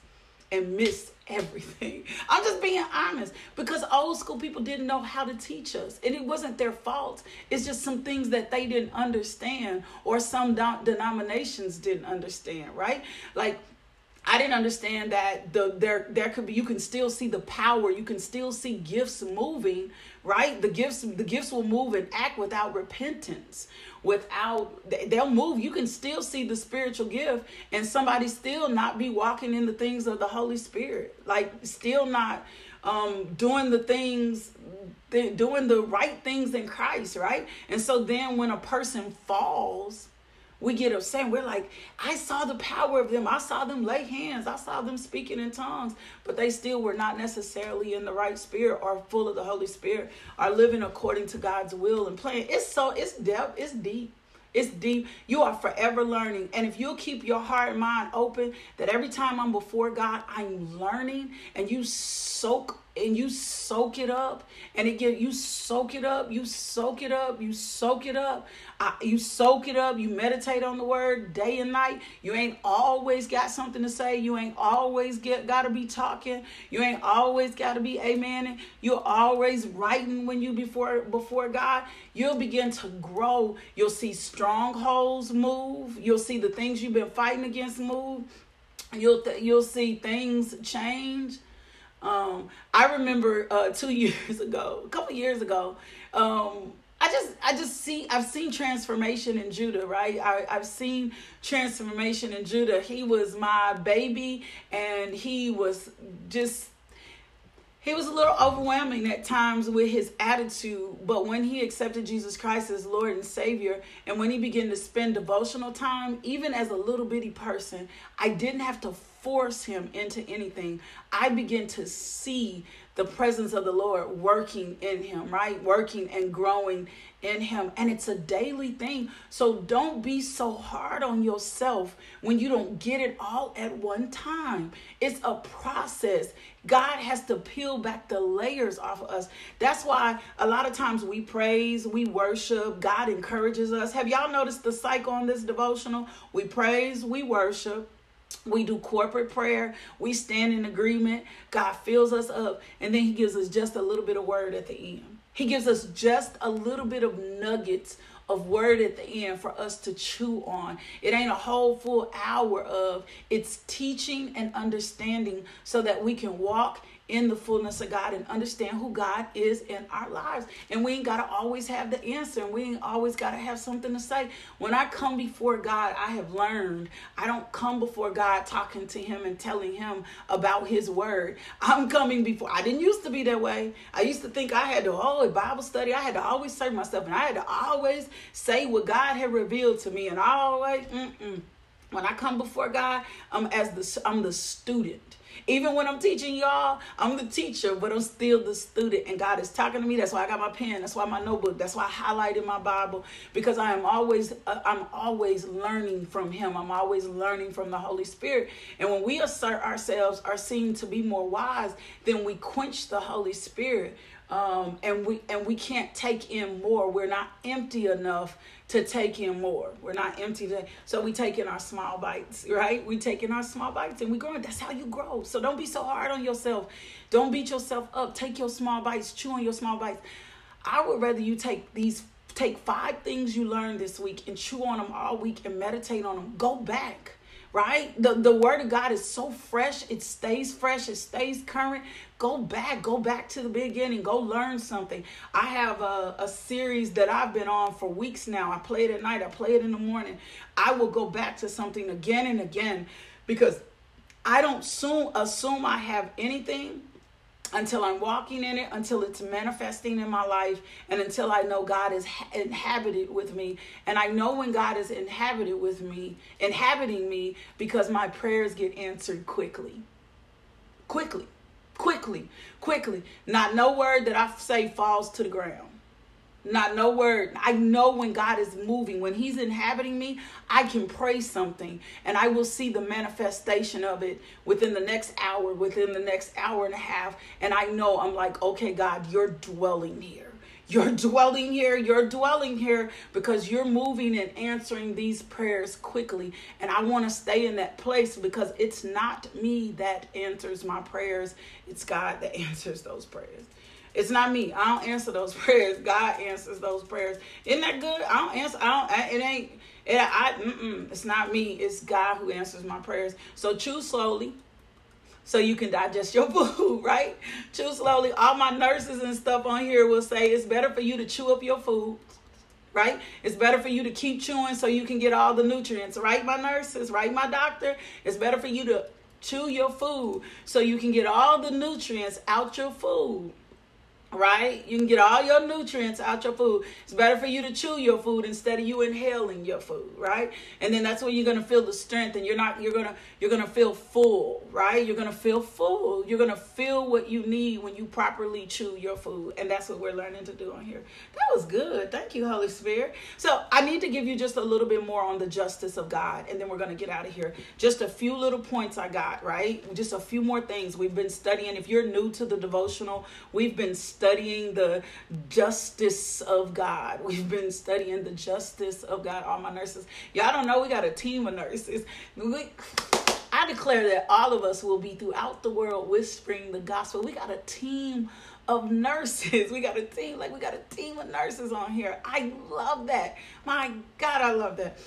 and miss everything. (laughs) I'm just being honest because old school people didn't know how to teach us, and it wasn't their fault. It's just some things that they didn't understand, or some denominations didn't understand, right? Like I didn't understand that the there there could be you can still see the power, you can still see gifts moving, right? The gifts the gifts will move and act without repentance, without they'll move. You can still see the spiritual gift and somebody still not be walking in the things of the Holy Spirit. Like still not um doing the things doing the right things in Christ, right? And so then when a person falls, we get upset. We're like, I saw the power of them. I saw them lay hands. I saw them speaking in tongues, but they still were not necessarily in the right spirit or full of the Holy Spirit or living according to God's will and plan. It's so it's depth, it's deep. It's deep. You are forever learning. And if you'll keep your heart and mind open, that every time I'm before God, I'm learning and you soak and you soak it up and it get you soak it up you soak it up you soak it up. I, you soak it up you meditate on the word day and night. You ain't always got something to say. You ain't always get got to be talking. You ain't always got to be amen you're always writing when you before before god. You'll begin to grow. You'll see strongholds move. You'll see the things you've been fighting against move. You'll th- you'll see things change um, I remember uh, two (laughs) years ago, a couple years ago, um, I just I just see I've seen transformation in Judah, right? I, I've seen transformation in Judah. He was my baby and he was just he was a little overwhelming at times with his attitude, but when he accepted Jesus Christ as Lord and Savior, and when he began to spend devotional time, even as a little bitty person, I didn't have to force him into anything. I begin to see the presence of the Lord working in him, right? Working and growing in him. And it's a daily thing. So don't be so hard on yourself when you don't get it all at one time. It's a process. God has to peel back the layers off of us. That's why a lot of times we praise, we worship, God encourages us. Have y'all noticed the cycle on this devotional? We praise, we worship. We do corporate prayer. We stand in agreement. God fills us up. And then He gives us just a little bit of word at the end. He gives us just a little bit of nuggets of word at the end for us to chew on. It ain't a whole full hour of it's teaching and understanding so that we can walk in the fullness of God and understand who God is in our lives. And we ain't got to always have the answer and we ain't always got to have something to say. When I come before God, I have learned I don't come before God talking to Him and telling Him about His word. I'm coming before, I didn't used to be that way. I used to think I had to, oh, Bible study, I had to always say myself and I had to always say what God had revealed to me and always, mm-mm. When I come before God, I'm as the I'm the student. Even when I'm teaching y'all, I'm the teacher, but I'm still the student. And God is talking to me. That's why I got my pen. That's why my notebook. That's why I highlighted my Bible because I am always uh, I'm always learning from Him. I'm always learning from the Holy Spirit. And when we assert ourselves are seen to be more wise, then we quench the Holy Spirit. Um, and we and we can't take in more. We're not empty enough to take in more. We're not empty to, so we take in our small bites, right? We take in our small bites and we grow. That's how you grow. So don't be so hard on yourself. Don't beat yourself up. Take your small bites, chew on your small bites. I would rather you take these take five things you learned this week and chew on them all week and meditate on them. Go back right? The the word of God is so fresh, it stays fresh, it stays current. Go back, go back to the beginning, go learn something. I have a, a series that I've been on for weeks now. I play it at night, I play it in the morning. I will go back to something again and again because I don't soon assume I have anything until I'm walking in it, until it's manifesting in my life, and until I know God is inhabited with me. And I know when God is inhabited with me, inhabiting me, because my prayers get answered quickly. Quickly, quickly, quickly. Not no word that I say falls to the ground. Not no word. I know when God is moving, when He's inhabiting me, I can pray something and I will see the manifestation of it within the next hour, within the next hour and a half. And I know I'm like, okay, God, you're dwelling here. You're dwelling here. You're dwelling here because you're moving and answering these prayers quickly. And I want to stay in that place because it's not me that answers my prayers, it's God that (laughs) answers those prayers. It's not me. I don't answer those (laughs) prayers. God answers those prayers. Isn't that good? I don't answer. I don't. It ain't. It, I. It's not me. It's God who answers my prayers. So chew slowly, so you can digest your (laughs) food. Right? Chew slowly. All my nurses and stuff on here will say it's better for you to chew up your food. Right? It's better for you to keep chewing so you can get all the nutrients. Right, my nurses. Right, my doctor. It's better for you to chew your food so you can get all the nutrients out your food. Right? You can get all your nutrients out your food. It's better for you to chew your food instead of you inhaling your food, right? And then that's when you're gonna feel the strength, and you're not you're gonna you're gonna feel full, right? You're gonna feel full. You're gonna feel what you need when you properly chew your food, and that's what we're learning to do on here. That was good. Thank you, Holy Spirit. So I need to give you just a little bit more on the justice of God, and then we're gonna get out of here. Just a few little points I got, right? Just a few more things we've been studying. If you're new to the devotional, we've been studying the justice of God. We've been studying the justice of God. All my nurses, y'all don't know we got a team of nurses. We, declare that all of us will be throughout the world whispering the gospel. We got a team of nurses. (laughs) We got a team, like we got a team of nurses on here. I love that. My God, I love that.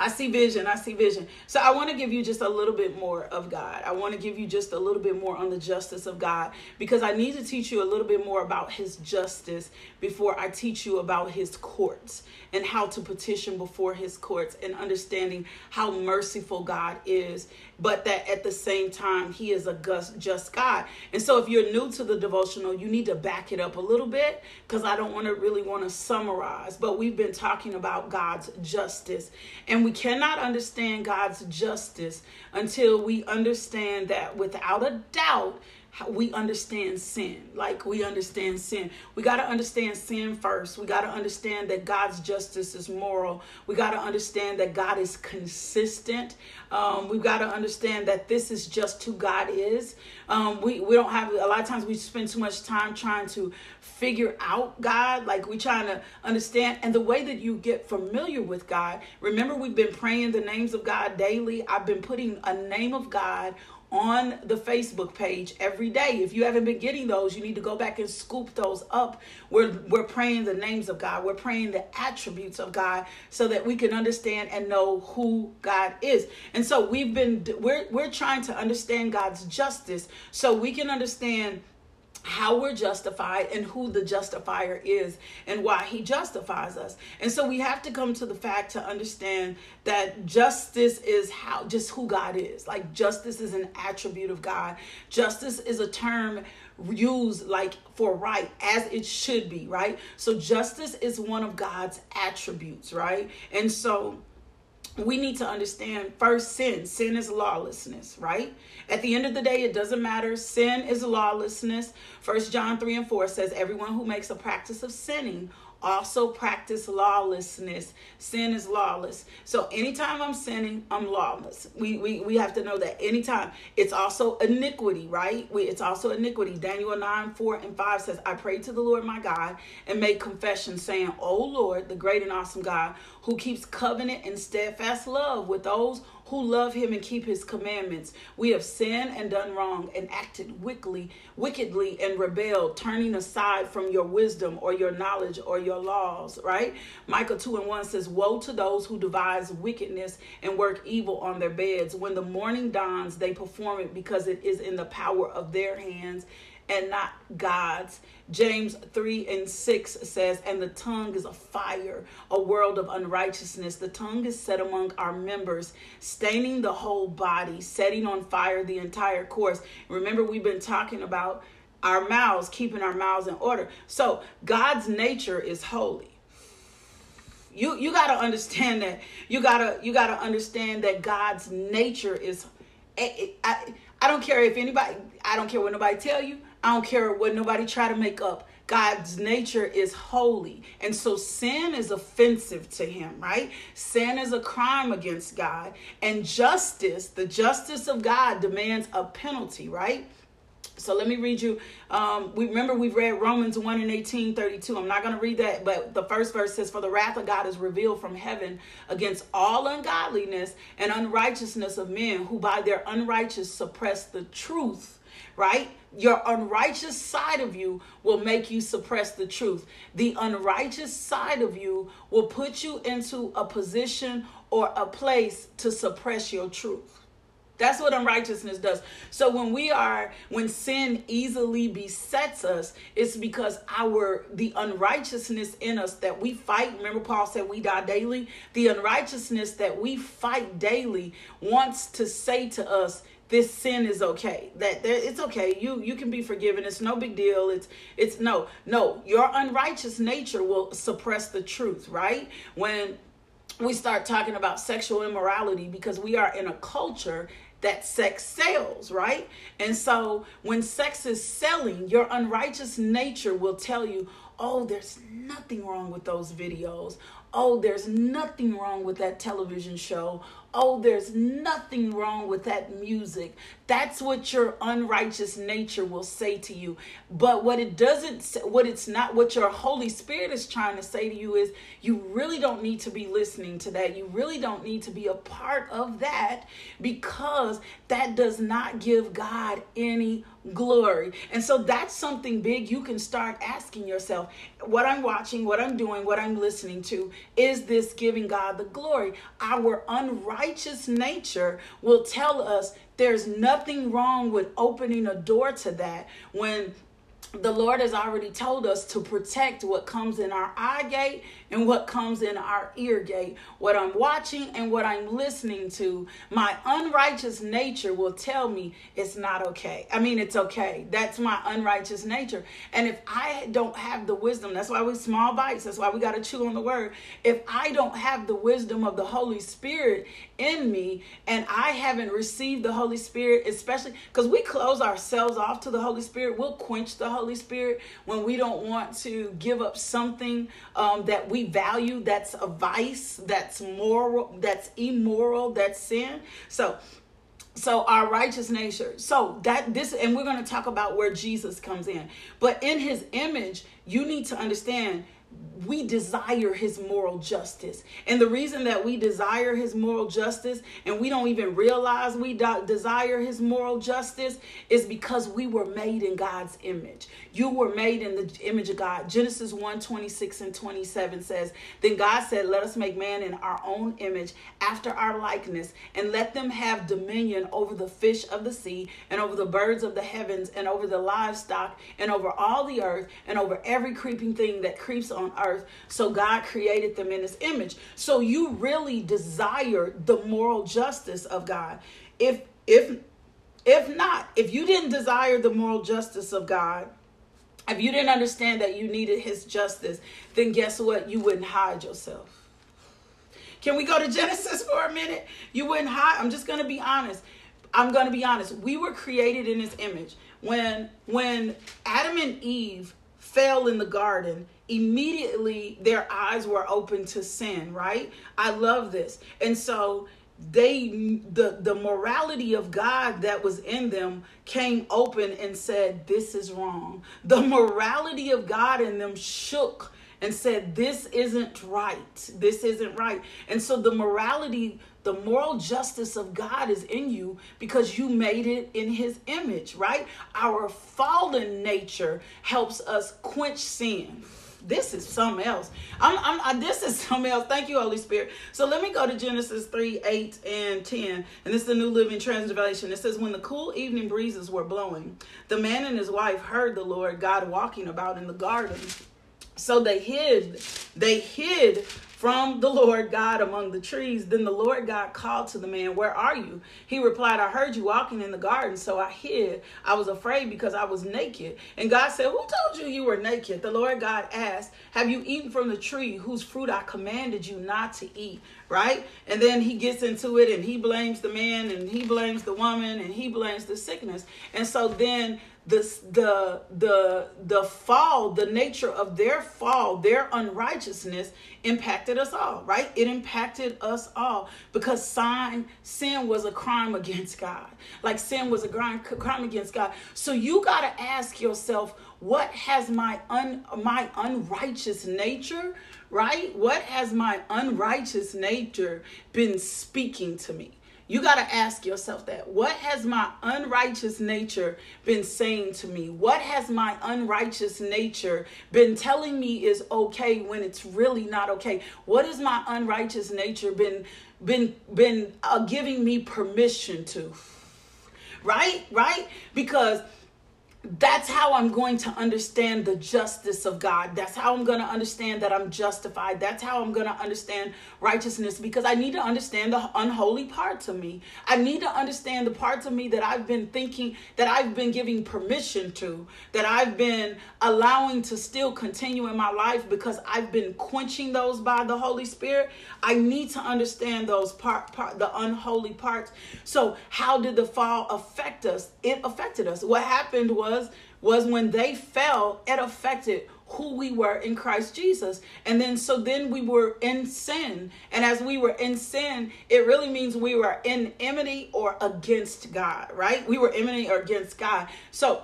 I see vision. I see vision. So I want to give you just a little bit more of God. I want to give you just a little bit more on the justice of God because I need to teach you a little bit more about his justice before I teach you about his courts and how to petition before his courts and understanding how merciful God is, but that at the same time, he is a just God. And so if you're new to the devotional, you need to back it up a little bit because I don't want to really want to summarize, but we've been talking about God's justice. And we cannot understand God's justice until we understand that without a doubt, we understand sin. Like we understand sin. We got to understand sin first. We got to understand that God's justice is moral. We got to understand that God is consistent. Um, we've got to understand that this is just who God is. Um, we, we don't have, a lot of times we spend too much time trying to figure out God. Like we trying to understand. And the way that you get familiar with God, remember we've been praying the names of God daily. I've been putting a name of God on the Facebook page every day. If you haven't been getting those, you need to go back and scoop those up. We're we're praying the names of God. We're praying the attributes of God so that we can understand and know who God is. And so we've been we're we're trying to understand God's justice so we can understand how we're justified and who the justifier is and why he justifies us. And so we have to come to the fact to understand that justice is how just who God is. Like justice is an attribute of God. Justice is a term used like for right as it should be, right? So justice is one of God's attributes, right? And so we need to understand first sin. Sin is lawlessness right? At the end of the day it doesn't matter. Sin is lawlessness. First john 3 and 4 says everyone who makes a practice of sinning also practice lawlessness. Sin is lawless. So anytime I'm sinning, I'm lawless. We we, we have to know that anytime. It's also iniquity, right? We, it's also iniquity. Daniel 9, 4 and 5 says, I prayed to the Lord my God and made confession, saying, O Lord, the great and awesome God, who keeps covenant and steadfast love with those who love him and keep his commandments. We have sinned and done wrong and acted wickedly, wickedly and rebelled, turning aside from your wisdom or your knowledge or your laws, right? Micah 2 and 1 says, Woe to those who devise wickedness and work evil on their beds. When the morning dawns, they perform it because it is in the power of their hands and not God's. James 3 and 6 says, And the tongue is a fire, a world of unrighteousness. The tongue is set among our members, staining the whole body, setting on fire the entire course. Remember, we've been talking about our mouths, keeping our mouths in order. So, God's nature is holy. You you got to understand that. You got to you got to understand that God's nature is I, I, I don't care if anybody I don't care what nobody tell you. I don't care what nobody try to make up. God's nature is holy. And so sin is offensive to him, right? Sin is a crime against God. And justice, the justice of God demands a penalty, right? So let me read you. Um, we remember we've read Romans 1 and 18, 32. I'm not going to read that, but the first verse says, For the wrath of God is revealed from heaven against all ungodliness and unrighteousness of men who by their unrighteous suppress the truth right? Your unrighteous side of you will make you suppress the truth. The unrighteous side of you will put you into a position or a place to suppress your truth. That's what unrighteousness does. So when we are when sin easily besets us, it's because our the unrighteousness in us that we fight. Remember Paul said we die daily. The unrighteousness that we fight daily wants to say to us this sin is okay. That there, it's okay. You you can be forgiven. It's no big deal. It's it's no no. Your unrighteous nature will suppress the truth right? When we start talking about sexual immorality because we are in a culture that sex sells, right? And so when sex is selling, your unrighteous nature will tell you, oh, there's nothing wrong with those videos. Oh, there's nothing wrong with that television show oh, there's nothing wrong with that music. That's what your unrighteous nature will say to you. But what it doesn't, what it's not, what your Holy Spirit is trying to say to you is you really don't need to be listening to that. You really don't need to be a part of that because that does not give God any glory. And so that's something big you can start asking yourself what I'm watching, what I'm doing, what I'm listening to, is this giving God the glory? Our unrighteous nature will tell us there's nothing wrong with opening a door to that when the Lord has already told us to protect what comes in our eye gate and what comes in our ear gate. What I'm watching and what I'm listening to, my unrighteous nature will tell me it's not okay. I mean, it's okay. That's my unrighteous nature. And if I don't have the wisdom, that's why we small bites, that's why we got to chew on the word. If I don't have the wisdom of the Holy Spirit in me and I haven't received the Holy Spirit, especially because we close ourselves off to the Holy Spirit, we'll quench the Holy Spirit when we don't want to give up something um, that we value that's a vice, that's moral, that's immoral, that's sin. So so our righteous nature so that this and we're going to talk about where jesus comes in but in his image you need to understand we desire his moral justice. And the reason that we desire his moral justice and we don't even realize we desire his moral justice is because we were made in God's image. You were made in the image of God. Genesis 1 26 and 27 says, Then God said, Let us make man in our own image, after our likeness, and let them have dominion over the fish of the sea, and over the birds of the heavens, and over the livestock, and over all the earth, and over every creeping thing that creeps on earth earth. So God created them in his image. So you really desire the moral justice of God. If if if not, if you didn't desire the moral justice of God, if you didn't understand that you needed his justice, then guess what? You wouldn't hide yourself. Can we go to Genesis for a minute? You wouldn't hide. I'm just going to be honest. I'm going to be honest. We were created in his image. When when Adam and Eve fell in the garden, immediately their eyes were open to sin, right? I love this. And so they the the morality of God that was in them came open and said this is wrong. The morality of God in them shook and said this isn't right. This isn't right. And so the morality the moral justice of God is in you because you made it in his image, right? Our fallen nature helps us quench sin this is something else. I'm, I'm I, this is (laughs) something else. Thank you, Holy Spirit. So let me go to Genesis 3, 8, and 10. And this is the New Living Translation. It says, When the cool evening breezes were blowing, the man and his wife heard the Lord God walking about in the garden. So they hid, they hid from the Lord God among the trees. Then the Lord God called to the man, Where are you? He replied, I heard you walking in the garden, so I hid. I was afraid because I was naked. And God said, Who told you you were naked? The Lord God asked, Have you eaten from the tree whose fruit I commanded you not to eat? Right? And then he gets into it and he blames the man and he blames the woman and he blames the sickness. And so then the the the the fall the nature of their fall their unrighteousness impacted us all right? It impacted us all because sin sin was a crime against god. Like sin was a crime, crime against god. So you got to ask yourself what has my un my unrighteous nature right? What has my unrighteous nature been speaking to me you got to ask yourself that. What has my unrighteous nature been saying to me? What has my unrighteous nature been telling me is okay when it's really not okay? What has my unrighteous nature been been been uh, giving me permission to? Right? Right? Because that's how I'm going to understand the justice of God. That's how I'm going to understand that I'm justified. That's how I'm going to understand righteousness because I need to understand the unholy parts of me. I need to understand the parts of me that I've been thinking, that I've been giving permission to, that I've been allowing to still continue in my life because I've been quenching those by the Holy Spirit. I need to understand those part, part the unholy parts. So, how did the fall affect us? It affected us. What happened was was was when they fell, it affected who we were in Christ Jesus. And then so then we were in sin. And as we were in sin, it really means we were in enmity or against God, right? We were enmity or against God. So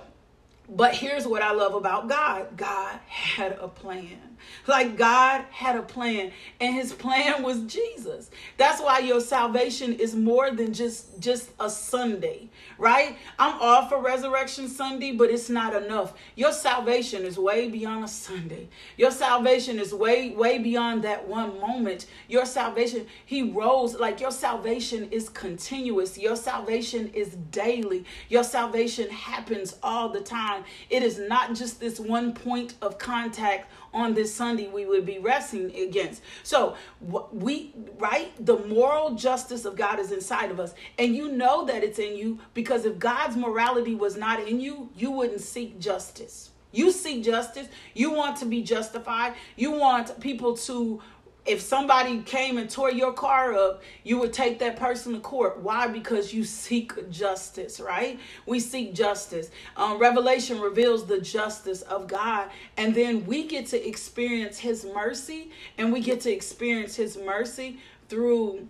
but here's what I love about God God had a plan. Like God had a plan, and his plan was Jesus. That's why your salvation is more than just just a Sunday, right? I'm all for Resurrection Sunday, but it's not enough. Your salvation is way beyond a Sunday. Your salvation is way, way beyond that one moment. Your salvation, He rose, like your salvation is continuous. Your salvation is daily. Your salvation happens all the time. It is not just this one point of contact on this Sunday we would be wrestling against. So we right the moral justice of God is inside of us and you know that it's in you because if God's morality was not in you, you wouldn't seek justice. You seek justice. You want to be justified. You want people to if somebody came and tore your car up, you would take that person to court. Why? Because you seek justice, right? We seek justice. Um, Revelation reveals the justice of God, and then we get to experience His mercy, and we get to experience His mercy through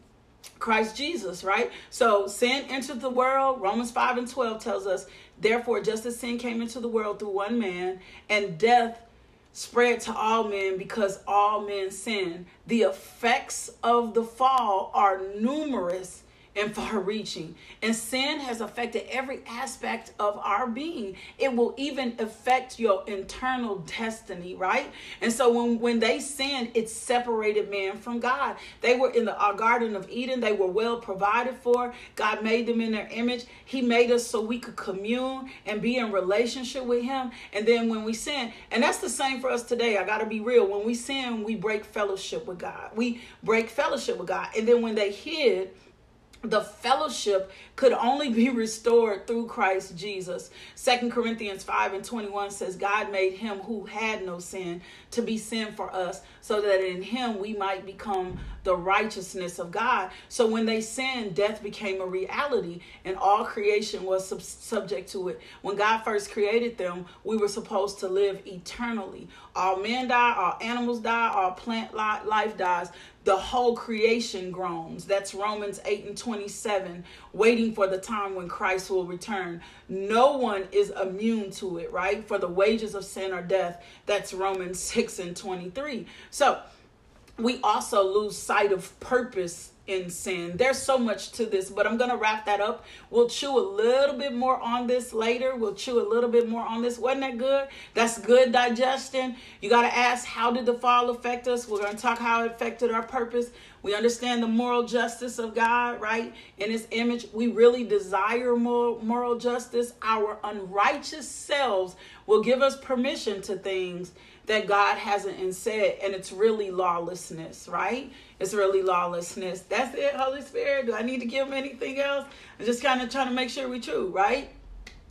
Christ Jesus, right? So sin entered the world. Romans 5 and 12 tells us, therefore, just as sin came into the world through one man, and death spread to all men because all men sin. The effects of the fall are numerous and far reaching. And sin has affected every aspect of our being. It will even affect your internal destiny, right? And so when, when they sinned, it separated man from God. They were in the uh, Garden of Eden, they were well provided for. God made them in their image. He made us so we could commune and be in relationship with Him. And then when we sin, and that's the same for us today, I got to be real. When we sin, we break fellowship with God. We break fellowship with God. And then when they hid, the fellowship could only be restored through Christ Jesus. Second Corinthians 5 and 21 says, God made him who had no sin to be sin for us, so that in him we might become the righteousness of God. So when they sinned, death became a reality, and all creation was sub- subject to it. When God first created them, we were supposed to live eternally. All men die, all animals die, all plant life dies the whole creation groans. That's Romans 8 and 27, waiting for the time when Christ will return. No one is immune to it, right? For the wages of sin are death. That's Romans (laughs) 6 and 23. So we also lose sight of purpose in sin. There's so much to this, but I'm going to wrap that up. We'll chew a little bit more on this later. We'll chew a little bit more on this. Wasn't that good? That's good digestion. You got to ask, how did the fall affect us? We're going to talk how it affected our purpose. We understand the moral justice of God, right? In his image, we really desire moral, moral justice. Our unrighteous selves will give us permission to things that God hasn't said, and it's really lawlessness, right? It's really lawlessness. That's it, Holy Spirit. Do I need to give him anything else? I'm just kind of trying to make sure we're true, right?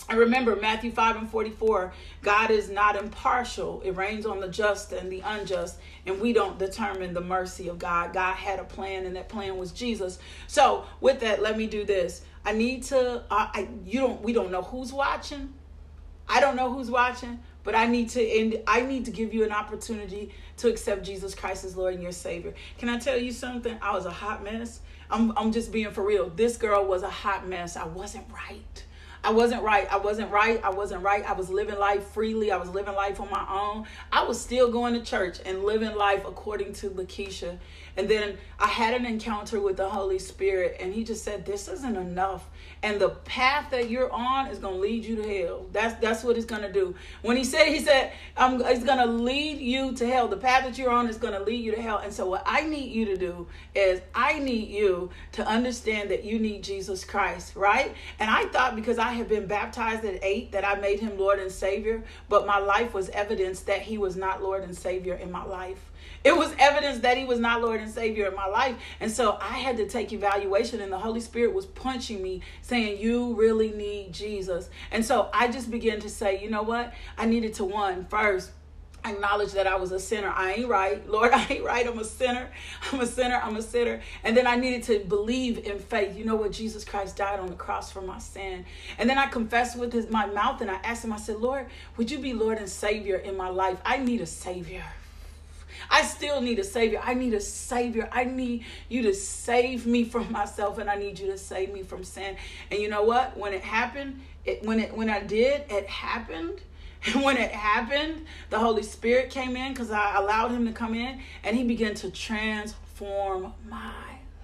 And remember Matthew 5 and 44 God is not impartial. It rains on the just and the unjust, and we don't determine the mercy of God. God had a plan, and that plan was Jesus. So, with that, let me do this. I need to, uh, I, you don't, we don't know who's watching. I don't know who's watching, but I need to end I need to give you an opportunity to accept Jesus Christ as Lord and your Savior. Can I tell you something? I was a hot mess. I'm I'm just being for real. This girl was a hot mess. I wasn't right. I wasn't right. I wasn't right. I wasn't right. I was living life freely. I was living life on my own. I was still going to church and living life according to Lakeisha. And then I had an encounter with the Holy Spirit, and He just said, This isn't enough. And the path that you're on is gonna lead you to hell. That's that's what He's gonna do. When He said, He said, I'm He's gonna lead you to hell. The path that you're on is gonna lead you to hell. And so what I need you to do is I need you to understand that you need Jesus Christ, right? And I thought because I had been baptized at eight that I made him Lord and Savior, but my life was evidence that he was not Lord and Savior in my life. It was evidence that he was not Lord and Savior in my life. And so I had to take evaluation, and the Holy Spirit was punching me, saying, You really need Jesus. And so I just began to say, You know what? I needed to, one, first, acknowledge that I was a sinner. I ain't right. (laughs) Lord, I ain't right. I'm a sinner. I'm a sinner. I'm a sinner. And then I needed to believe in faith. You know what? Jesus Christ died on the cross for my sin. And then I confessed with his, my mouth and I asked him, I said, Lord, would you be Lord and Savior in my life? I need a Savior. I still need a savior. I need a savior. I need you to save me from myself and I need you to save me from sin. And you know what? When it happened, it when it when I did, it happened. (laughs) And when it happened, the Holy Spirit came in because I allowed him to come in and he began to transform my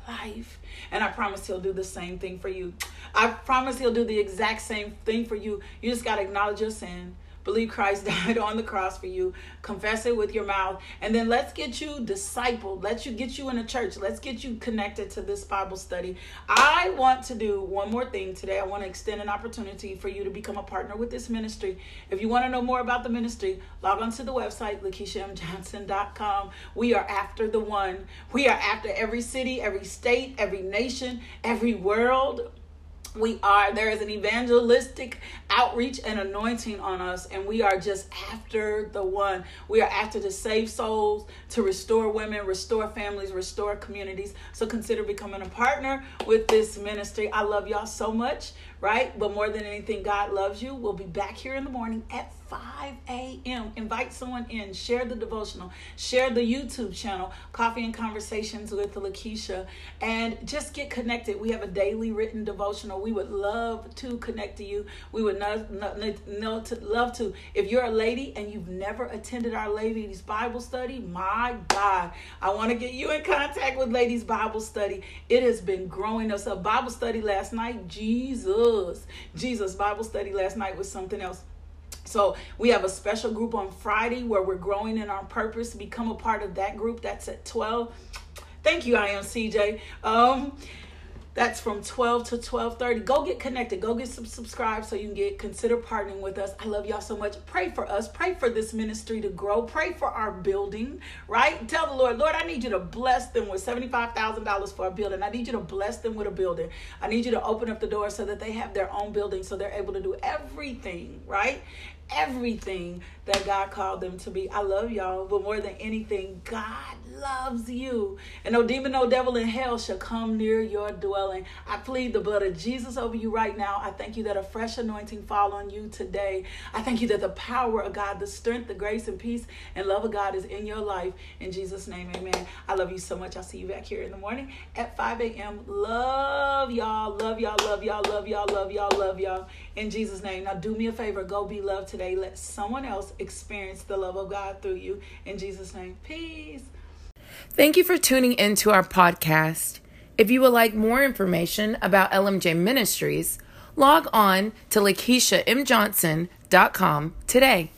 life. And I promise he'll do the same thing for you. I promise he'll do the exact same thing for you. You just got to acknowledge your sin believe Christ (laughs) died on the cross for you, confess it with your mouth, and then let's get you discipled. Let's you get you in a church. Let's get you connected to this Bible study. I want to do one more thing today. I want to extend an opportunity for you to become a partner with this ministry. If you want to know more about the ministry, log on to the website lakeishamjohnson.com. We are after the one. We are after every city, every state, every nation, every world we are there is an evangelistic outreach and anointing on us and we are just after the one. We are after to save souls to restore women restore families restore communities. So consider becoming a partner with this ministry. I love y'all so much right but more than anything god loves you we'll be back here in the morning at 5 a.m. Invite someone in, share the devotional, share the YouTube channel, Coffee and Conversations with Lakeisha, and just get connected. We have a daily written devotional. We would love to connect to you. We would to, love to. If you're a lady and you've never attended our ladies' Bible study, my God, I want to get you in contact with Ladies Bible Study. It has been growing us up. Bible study last night, Jesus, Jesus, Bible study last night was something else. So we have a special group on Friday where we're growing in our purpose. Become a part of that group. That's at 12. Thank you, I am CJ. Um, that's from 12 to 12:30. Go get connected. Go get some subscribe so you can get consider partnering with us. I love y'all so much. Pray for us. Pray for this ministry to grow. Pray for our building, right? Tell the Lord, Lord, I need you to bless them with $75,000 for a building. I need you to bless them with a building. I need you to open up the door so that they have their own building so they're able to do everything, right? everything that God called them to be. I love y'all, but more than anything, God loves you. And no demon, no devil in hell shall come near your dwelling. I plead the blood of Jesus over you right now. I thank you that a fresh anointing fall on you today. I thank you that the power of God, the strength, the grace, and peace and love of God is in your life. In Jesus' name, amen. I love you so much. I'll see you back here in the morning at 5 a.m. Love y'all. Love y'all. Love y'all. Love y'all. Love y'all. Love y'all. In Jesus' name. Now do me a favor. Go be loved today. Let someone experience the love of God through you. In Jesus' name. Peace. Thank you for tuning into our podcast. If you would like more information about LMJ Ministries, log on to LakeishaMJohnson.com today.